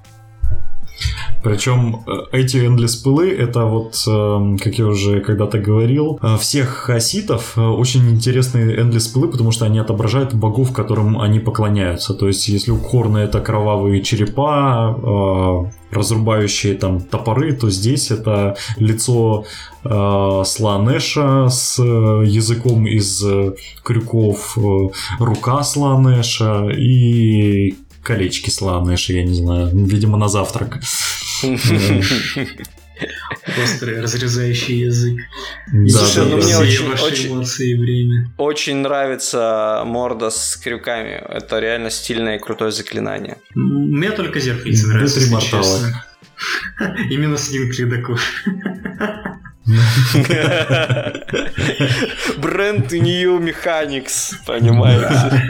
Причем э, эти Endless пылы, это вот, эм, как я уже когда-то говорил, э, всех хаситов э, очень интересные Endless пылы, потому что они отображают богов, которым они поклоняются. То есть, если у Корна это кровавые черепа, разрубающие там топоры, то здесь это лицо э, Сланеша с языком из крюков, рука Сланеша и колечки что я не знаю, видимо, на завтрак. Острый, разрезающий язык. Да, Слушай, да, ну да. мне очень, очень, эмоции и время. очень нравится морда с крюками. Это реально стильное и крутое заклинание. Мне только зеркальце нравится, если честно. Именно с ним кледоков. Бренд New Mechanics, понимаете?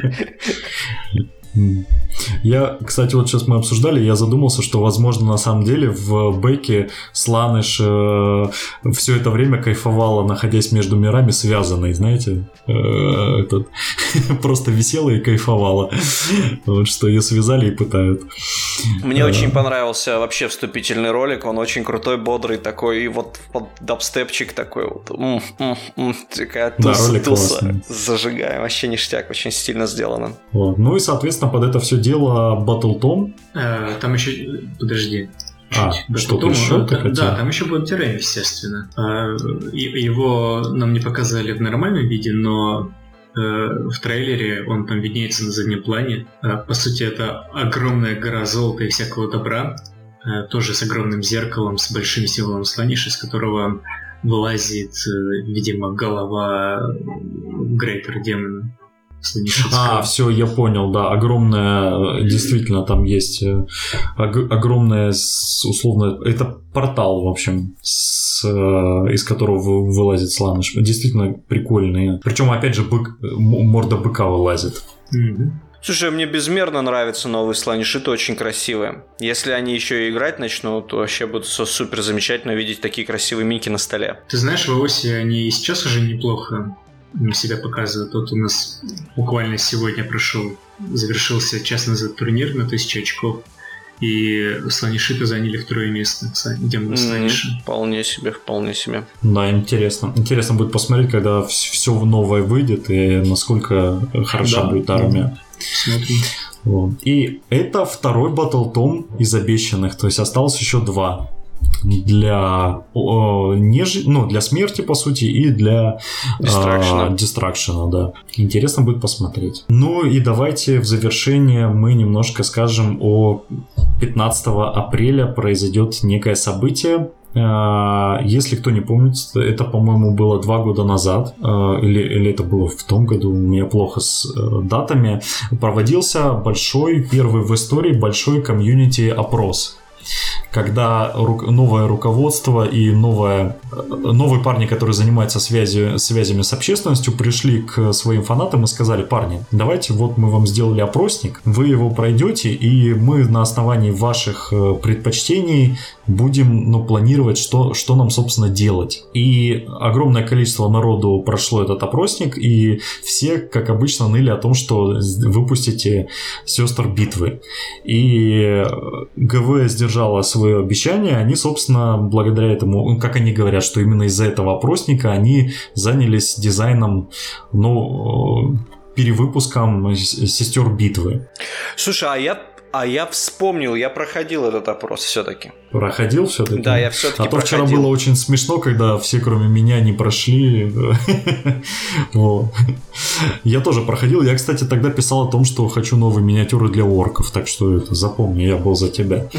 Я, кстати, вот сейчас мы обсуждали, я задумался, что, возможно, на самом деле в бэке Сланыш э, все это время кайфовала, находясь между мирами, связанной, знаете? Э, этот, просто висела и кайфовала. Вот что ее связали и пытают. Мне э, очень понравился вообще вступительный ролик, он очень крутой, бодрый такой, и вот, вот дабстепчик такой вот. М -м -м, такая туса, да, туса. Зажигаем, вообще ништяк, очень стильно сделано. Вот. Ну и, соответственно, под это все дело Battle Э, там еще... Подожди. А, что-то еще да, да, там еще будет террен, естественно. А, его нам не показали в нормальном виде, но э, в трейлере он там виднеется на заднем плане. По сути, это огромная гора золота и всякого добра, э, тоже с огромным зеркалом, с большим символом слониш, из которого вылазит, э, видимо, голова Грейтер демона. А, все, я понял, да, огромная, действительно, там есть э, огромная, условно, это портал, в общем, с, э, из которого вылазит сланыш. Действительно прикольные. Причем, опять же, бык, морда быка вылазит. Слушай, мне безмерно нравятся новые сланиши, это очень красивые. Если они еще и играть начнут, то вообще будет супер замечательно видеть такие красивые минки на столе. Ты знаешь, в Оси они и сейчас уже неплохо себя показывают. Вот у нас буквально сегодня прошел, завершился час назад турнир на 1000 очков. И слонишиты заняли второе место. Идем на слониши. Mm, вполне себе, вполне себе. Да, интересно. Интересно будет посмотреть, когда все новое выйдет и насколько хороша да, будет армия. Да. Вот. И это второй батл том из обещанных, то есть осталось еще два для э, неж... ну, для смерти, по сути, и для дистракшена. Э, да. Интересно будет посмотреть. Ну и давайте в завершение мы немножко скажем о 15 апреля произойдет некое событие, если кто не помнит, это, по-моему, было два года назад, или, или это было в том году, у меня плохо с датами, проводился большой, первый в истории большой комьюнити когда новое руководство и новое, новые парни, которые занимаются связью, связями с общественностью, пришли к своим фанатам и сказали, парни, давайте вот мы вам сделали опросник, вы его пройдете, и мы на основании ваших э, предпочтений будем ну, планировать, что, что нам, собственно, делать. И огромное количество народу прошло этот опросник, и все, как обычно, ныли о том, что выпустите сестр битвы. И ГВ сдержала свое обещание, они, собственно, благодаря этому, ну, как они говорят, что именно из-за этого опросника они занялись дизайном, ну, перевыпуском сестер битвы. Слушай, а я а я вспомнил, я проходил этот опрос все-таки. Проходил все-таки? Да, я все-таки А то вчера было очень смешно, когда все, кроме меня, не прошли. Я тоже проходил. Я, кстати, тогда писал о том, что хочу новые миниатюры для орков. Так что это запомни, я был за тебя.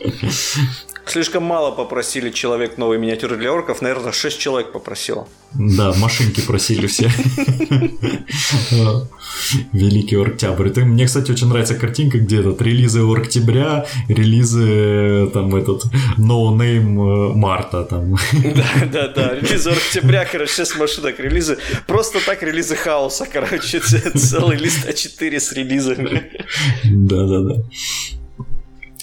Слишком мало попросили человек новые миниатюры для орков. Наверное, 6 человек попросило. Да, машинки просили все. Великий Орктябрь. Мне, кстати, очень нравится картинка, где этот релизы Октября, релизы там этот No Name Марта там. Да, да, да. Релизы Октября, короче, 6 машинок. Релизы. Просто так релизы хаоса, короче. Целый лист А4 с релизами. Да, да, да.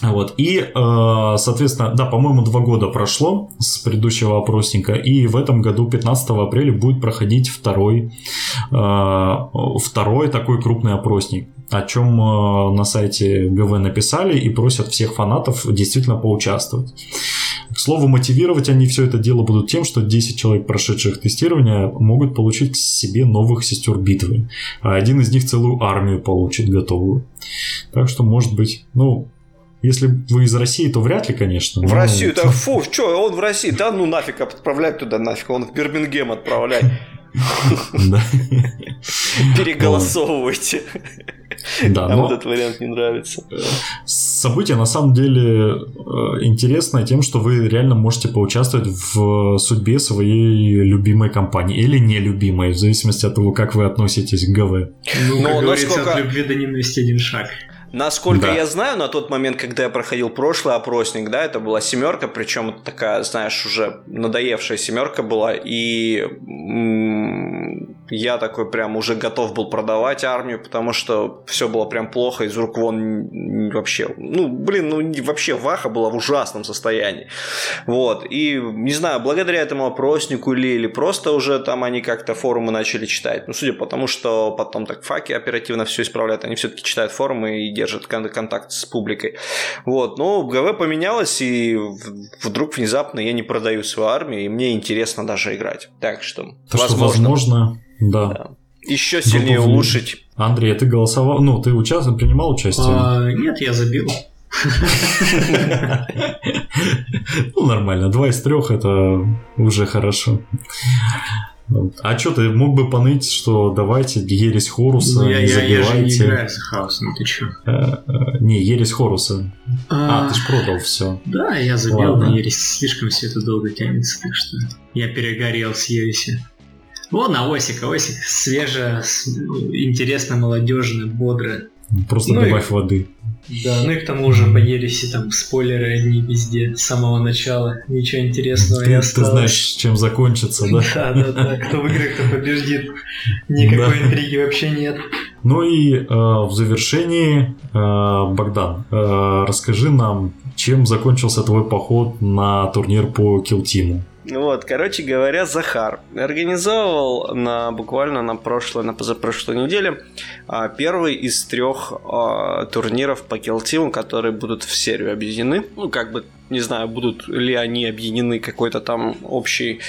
Вот. И, э, соответственно, да, по-моему, два года прошло с предыдущего опросника, и в этом году, 15 апреля, будет проходить второй, э, второй такой крупный опросник, о чем э, на сайте ГВ написали и просят всех фанатов действительно поучаствовать. К слову, мотивировать они все это дело будут тем, что 10 человек, прошедших тестирование, могут получить к себе новых сестер битвы, а один из них целую армию получит готовую. Так что, может быть, ну, если вы из России, то вряд ли, конечно. В но... Россию, так фу, что, он в России, да ну нафиг отправлять туда нафиг, он в Бирмингем отправляй. Переголосовывайте. Да, Нам этот вариант не нравится. Событие на самом деле э, интересное тем, что вы реально можете поучаствовать в судьбе своей любимой компании или нелюбимой, в зависимости от того, как вы относитесь к ГВ. Ну, как говорится, от любви до ненависти один шаг. Насколько да. я знаю, на тот момент, когда я проходил прошлый опросник, да, это была семерка, причем такая, знаешь, уже надоевшая семерка была, и я такой прям уже готов был продавать армию, потому что все было прям плохо, из рук вон вообще. Ну, блин, ну вообще Ваха была в ужасном состоянии. Вот. И, не знаю, благодаря этому опроснику или, или просто уже там они как-то форумы начали читать. Ну, судя по тому, что потом так факи оперативно все исправляют, они все-таки читают форумы и держат контакт с публикой. Вот. Но ГВ поменялось, и вдруг внезапно я не продаю свою армию, и мне интересно даже играть. Так что, То, возможно. Что возможно, да. да. Еще сильнее Добавили. улучшить. Андрей, а ты голосовал, ну, ты участвовал, принимал участие? А, нет, я забил. Ну, нормально. Два из трех это уже хорошо. А что, ты мог бы поныть, что давайте Ересь Хоруса ну, я, не я, забивайте. Я же не играю с хаосом, ты чё? Э, э, не, Ересь Хоруса. А, а ты ж продал все. Да, я забил на Ересь. Слишком все это долго тянется, так что я перегорел с Ересью. Вон, на Осика, Осик свежая, интересно, молодежно, бодро. Просто ну добавь и... воды. Да, ну и к тому же по Ереси там спойлеры одни везде с самого начала. Ничего интересного ты, не осталось. Ты знаешь, чем закончится, да? Да, да, да. Кто выиграет, кто побеждит. Никакой да. интриги вообще нет. Ну и э, в завершении, э, Богдан, э, расскажи нам, чем закончился твой поход на турнир по килтиму? Вот, короче говоря, Захар организовывал на буквально на прошлой, на позапрошлой неделе а, первый из трех а, турниров по килтиму, которые будут в серию объединены. Ну, как бы, не знаю, будут ли они объединены какой-то там общий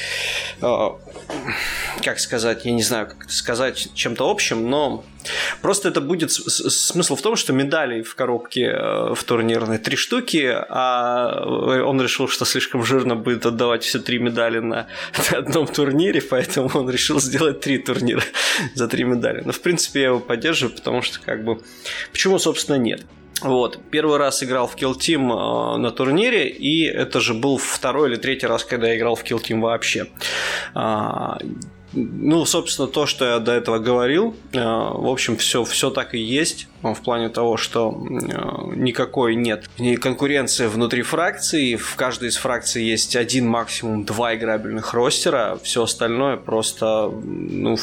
а, как сказать, я не знаю, как сказать, чем-то общим, но просто это будет смысл в том, что медалей в коробке э, в турнирной три штуки, а он решил, что слишком жирно будет отдавать все три медали на одном турнире, поэтому он решил сделать три турнира за три медали. Но, в принципе, я его поддерживаю, потому что, как бы, почему, собственно, нет. Вот. Первый раз играл в Kill Team э, на турнире, и это же был второй или третий раз, когда я играл в Kill Team вообще. А, ну, собственно, то, что я до этого говорил, э, в общем, все, все так и есть, в плане того, что э, никакой нет ни конкуренции внутри фракции, в каждой из фракций есть один, максимум два играбельных ростера, все остальное просто, ну,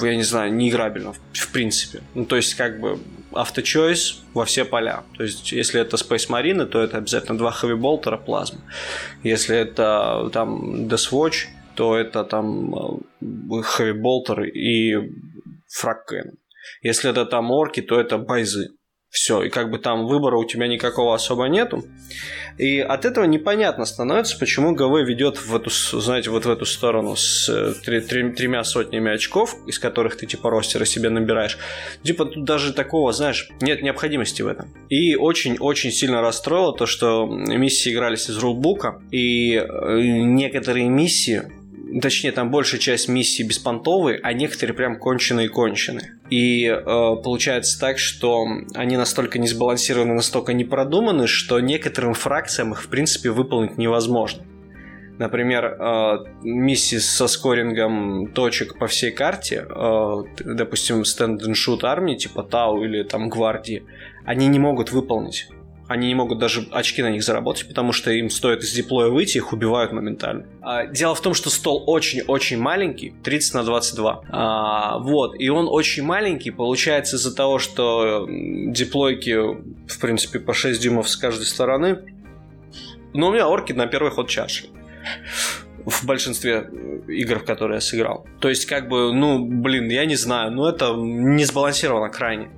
я не знаю, не играбельно, в принципе. Ну, то есть, как бы, авточойс во все поля. То есть, если это Space Marine, то это обязательно два Heavy Bolter плазма. Если это там Death Watch, то это там Heavy Bolter и Фраккен. Если это там орки, то это байзы. Все, и как бы там выбора у тебя никакого особо нету. И от этого непонятно становится, почему ГВ ведет в эту, знаете, вот в эту сторону с э, три, три, тремя сотнями очков, из которых ты типа ростера себе набираешь. Типа тут даже такого, знаешь, нет необходимости в этом. И очень-очень сильно расстроило то, что миссии игрались из рулбука, и э, некоторые миссии точнее, там большая часть миссий беспонтовые, а некоторые прям конченые-конченые. И э, получается так, что они настолько не сбалансированы, настолько не продуманы, что некоторым фракциям их, в принципе, выполнить невозможно. Например, э, миссии со скорингом точек по всей карте, э, допустим, shoot армии, типа Тау или там Гвардии, они не могут выполнить они не могут даже очки на них заработать, потому что им стоит из диплоя выйти, их убивают моментально. А, дело в том, что стол очень-очень маленький, 30 на 22. А, вот, и он очень маленький, получается из-за того, что диплойки, в принципе, по 6 дюймов с каждой стороны. Но у меня орки на первый ход чаши в большинстве игр, в которые я сыграл. То есть, как бы, ну, блин, я не знаю, но это не сбалансировано крайне.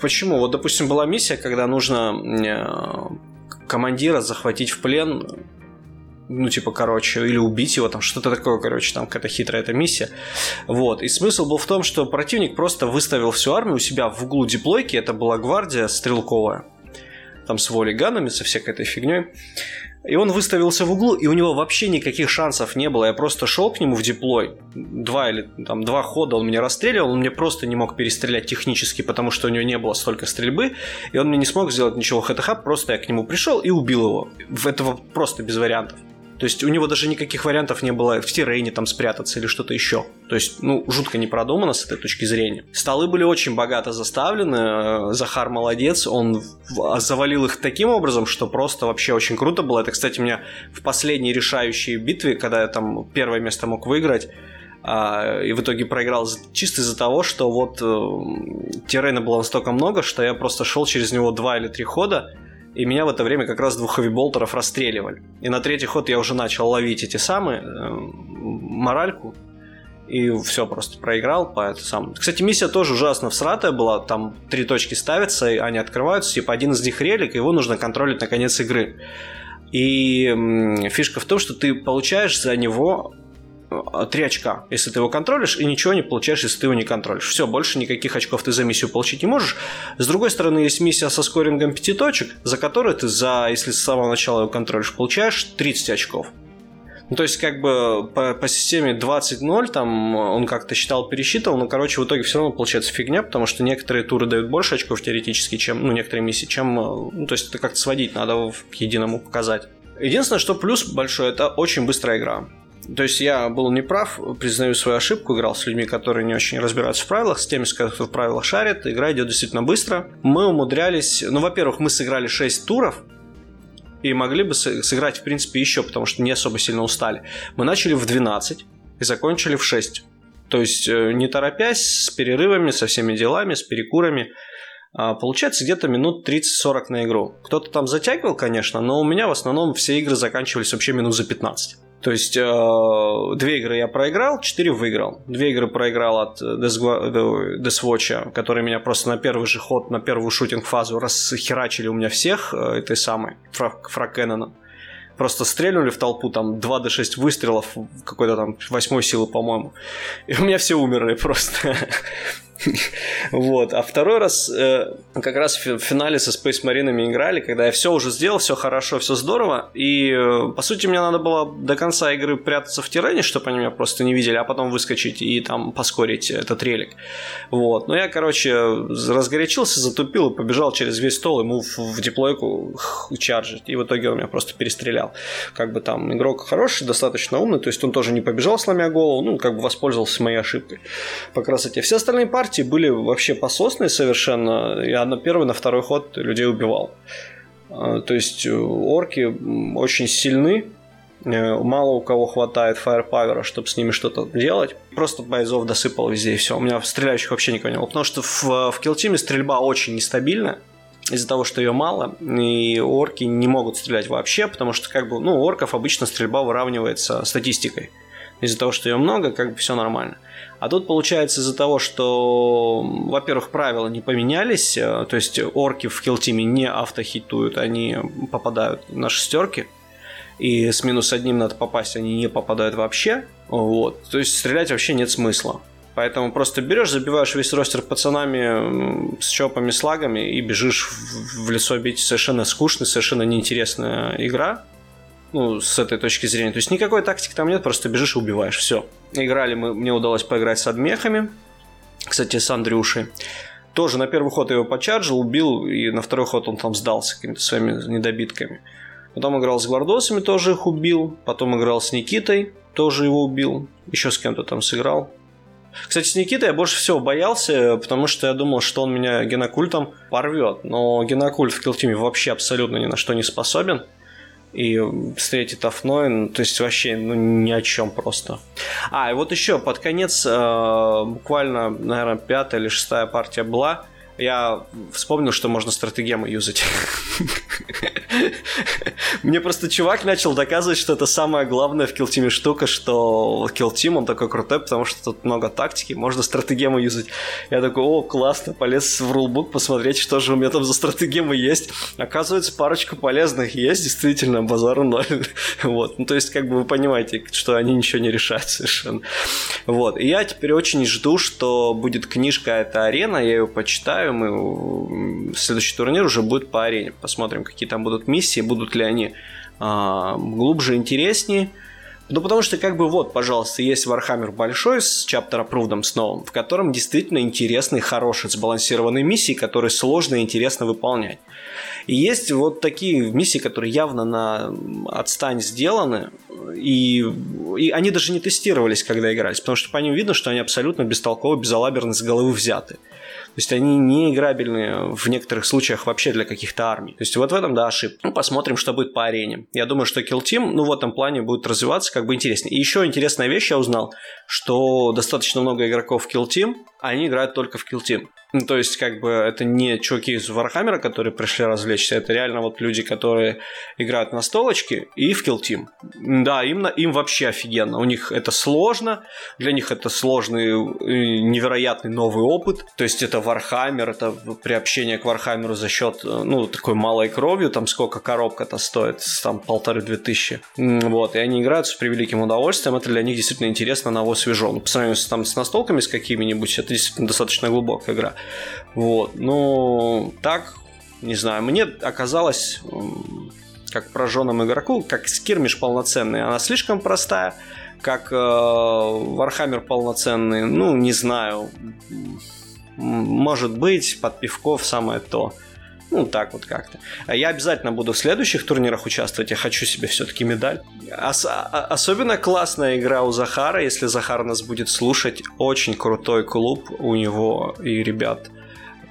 Почему? Вот, допустим, была миссия, когда нужно э, командира захватить в плен ну, типа, короче, или убить его, там, что-то такое, короче, там какая-то хитрая эта миссия. Вот. И смысл был в том, что противник просто выставил всю армию у себя в углу диплойки, это была гвардия стрелковая, там с волиганами, со всякой этой фигней. И он выставился в углу, и у него вообще никаких шансов не было. Я просто шел к нему в диплой. Два или там два хода он меня расстреливал, он мне просто не мог перестрелять технически, потому что у него не было столько стрельбы, и он мне не смог сделать ничего ХТХ, просто я к нему пришел и убил его. Этого просто без вариантов. То есть у него даже никаких вариантов не было в террейне там спрятаться или что-то еще. То есть, ну, жутко не продумано с этой точки зрения. Столы были очень богато заставлены. Захар молодец, он завалил их таким образом, что просто вообще очень круто было. Это, кстати, у меня в последней решающей битве, когда я там первое место мог выиграть, А, и в итоге проиграл чисто из-за того, что вот э, террена было настолько много, что я просто шел через него два или три хода, и меня в это время как раз двух хэви-болтеров расстреливали. И на третий ход я уже начал ловить эти самые э, моральку, и все, просто проиграл по это сам. Кстати, миссия тоже ужасно всратая была, там три точки ставятся, и они открываются, типа один из них релик, его нужно контролить на конец игры. И фишка в том, что ты получаешь за него 3 очка, если ты его контролишь, и ничего не получаешь, если ты его не контролишь. Все, больше никаких очков ты за миссию получить не можешь. С другой стороны, есть миссия со скорингом 5 точек, за которую ты, за, если с самого начала его контролишь, получаешь 30 очков. Ну, то есть, как бы по, по системе 20-0, там он как-то считал, пересчитывал, но, короче, в итоге все равно получается фигня, потому что некоторые туры дают больше очков теоретически, чем, ну, некоторые миссии, чем, ну, то есть это как-то сводить надо к единому показать. Единственное, что плюс большой, это очень быстрая игра. То есть я был неправ, признаю свою ошибку, играл с людьми, которые не очень разбираются в правилах, с теми, кто в правилах шарит, игра идет действительно быстро. Мы умудрялись, ну, во-первых, мы сыграли 6 туров, и могли бы сыграть, в принципе, еще, потому что не особо сильно устали. Мы начали в 12 и закончили в 6. То есть, э, не торопясь, с перерывами, со всеми делами, с перекурами. А, получается где-то минут 30-40 на игру. Кто-то там затягивал, конечно, но у меня в основном все игры заканчивались вообще минут за 15. То есть э, две игры я проиграл, четыре выиграл. Две игры проиграл от Death Watch, который меня просто на первый же ход, на первую шутинг-фазу расхерачили у меня всех э, этой самой фраг. Просто стрельнули в толпу, там 2 до 6 выстрелов, какой-то там восьмой силы, по-моему. И у меня все умерли просто. Вот. А второй раз э, как раз в финале со Space Marine играли, когда я все уже сделал, все хорошо, все здорово. И, э, по сути, мне надо было до конца игры прятаться в террене, чтобы они меня просто не видели, а потом выскочить и там поскорить этот релик. Вот. Но я, короче, разгорячился, затупил и побежал через весь стол ему в, в диплойку чаржить. И в итоге он меня просто перестрелял. Как бы там игрок хороший, достаточно умный, то есть он тоже не побежал, сломя голову, ну, как бы воспользовался моей ошибкой по красоте. Все остальные партии партии были вообще пососные совершенно. Я на первый, на второй ход людей убивал. А, то есть э, орки очень сильны, э, мало у кого хватает фаерпавера, чтобы с ними что-то делать. Просто бойзов досыпал везде и все. У меня стреляющих вообще никого не было. Потому что в, в килтиме стрельба очень нестабильная из-за того, что ее мало, и орки не могут стрелять вообще, потому что как бы, ну, орков обычно стрельба выравнивается статистикой. Из-за того, что ее много, как бы все нормально. А тут получается из-за того, что, во-первых, правила не поменялись, э, то есть орки в хилтиме не автохитуют, они попадают на шестерки, и с минус одним надо попасть, они не попадают вообще. Вот. То есть стрелять вообще нет смысла. Поэтому просто берешь, забиваешь весь ростер пацанами с чопами, слагами и бежишь в лесо бить. Совершенно скучная, совершенно неинтересная игра ну, с этой точки зрения. То есть никакой тактики там нет, просто бежишь и убиваешь. Все. Играли мы, мне удалось поиграть с адмехами. Кстати, с Андрюшей. Тоже на первый ход я его почаржил, убил, и на второй ход он там сдался какими-то своими недобитками. Потом играл с гвардосами, тоже их убил. Потом играл с Никитой, тоже его убил. Еще с кем-то там сыграл. Кстати, с Никитой я больше всего боялся, потому что я думал, что он меня генокультом порвет. Но генокульт в килтиме вообще абсолютно ни на что не способен и встретит Афноин, то есть вообще ну, ни о чем просто. А, и вот еще под конец, э, буквально, наверное, пятая или шестая партия была, я вспомнил, что можно стратегемы юзать. Мне просто чувак начал доказывать, что это самая главная в килтиме штука, что килтим, он такой крутой, потому что тут много тактики, можно стратегемы юзать. Я такой, о, классно, полез в рулбук посмотреть, что же у меня там за стратегемы есть. Оказывается, парочка полезных есть, действительно, базару ноль. вот, ну то есть, как бы вы понимаете, что они ничего не решают совершенно. Вот, и я теперь очень жду, что будет книжка эта арена, я ее почитаю, мы следующий турнир уже будет по арене, посмотрим, какие там будут миссии, будут ли они а, глубже, интереснее. Ну, потому что, как бы, вот, пожалуйста, есть Warhammer большой с чаптер approved с новым, в котором действительно интересные, хорошие, сбалансированные миссии, которые сложно и интересно выполнять. И есть вот такие миссии, которые явно на отстань сделаны, и, и они даже не тестировались, когда игрались, потому что по ним видно, что они абсолютно бестолково, безалаберно с головы взяты. То есть они не играбельны в некоторых случаях вообще для каких-то армий. То есть вот в этом, да, ошибка. Ну, посмотрим, что будет по арене. Я думаю, что Kill Team, ну, в этом плане будет развиваться как бы интереснее. И еще интересная вещь я узнал, что достаточно много игроков Kill Team, они играют только в Team. Ну, то есть, как бы, это не чуваки из Вархаммера, которые пришли развлечься, это реально вот люди, которые играют настолочки и в Team. Да, им, им вообще офигенно. У них это сложно, для них это сложный, э, невероятный новый опыт. То есть, это Вархаммер, это приобщение к Вархаммеру за счет, э, ну, такой малой кровью, там сколько коробка-то стоит, там полторы-две тысячи. Вот, и они играют с превеликим удовольствием, это для них действительно интересно, ново свежо. Ну, по сравнению с, там, с настолками с какими-нибудь, это действительно достаточно глубокая игра. Вот. Ну, так, не знаю, мне оказалось как прожженному игроку, как скирмиш полноценный, она слишком простая, как э, Warhammer полноценный, ну, не знаю, может быть, под пивков самое то. Ну, так вот как-то. А я обязательно буду в следующих турнирах участвовать. Я хочу себе все-таки медаль. Ос- а, особенно классная игра у Захара. Если Захар нас будет слушать, очень крутой клуб у него и ребят.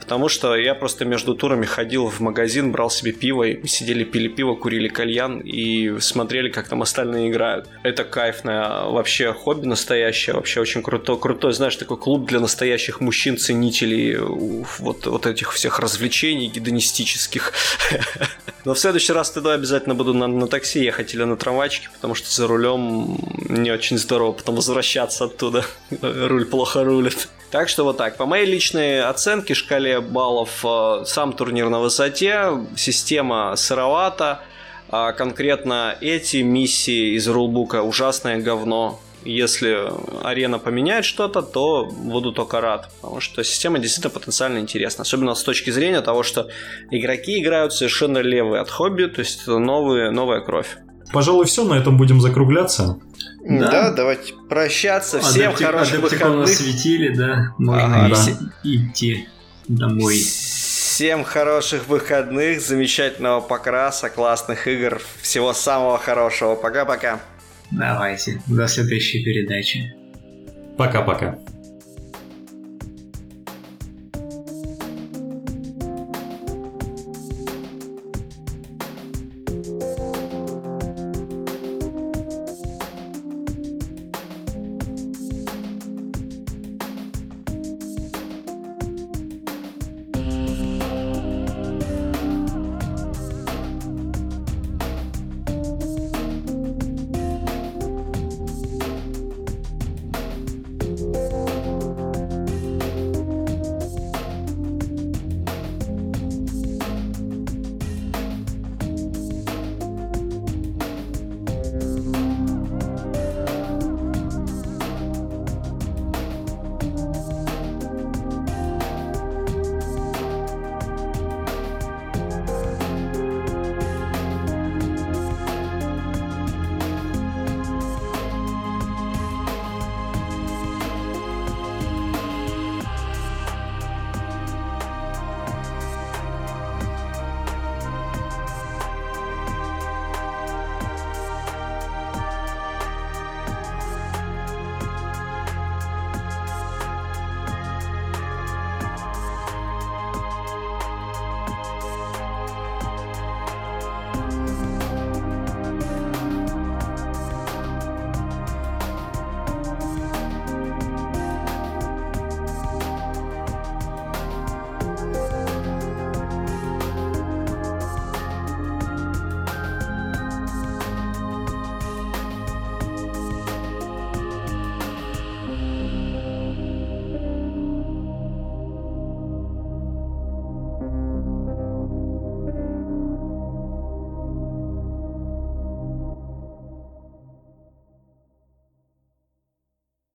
Потому что я просто между турами ходил в магазин, брал себе пиво, и сидели, пили пиво, курили кальян и смотрели, как там остальные играют. Это кайфное вообще хобби настоящее, вообще очень круто, крутой, знаешь, такой клуб для настоящих мужчин-ценителей вот, вот этих всех развлечений гедонистических. Но в следующий раз туда обязательно буду на, на такси ехать или на трамвайчике, потому что за рулем не очень здорово потом возвращаться оттуда. Руль плохо рулит. Так что вот так. По моей личной оценке, шкале баллов, э, сам турнир на высоте, система сыровата, а конкретно эти миссии из рулбука ужасное говно. Если арена поменяет что-то, то буду только рад, потому что система действительно потенциально интересна, особенно с точки зрения того, что игроки играют совершенно левые от хобби, то есть новые, новая кровь. Пожалуй, все, на этом будем закругляться. Да, да давайте прощаться. Всем Адепти... хороших выходных. светили, да. Можно ага, да. идти домой. Всем хороших выходных, замечательного покраса, классных игр, всего самого хорошего. Пока-пока. Давайте, до следующей передачи. Пока-пока.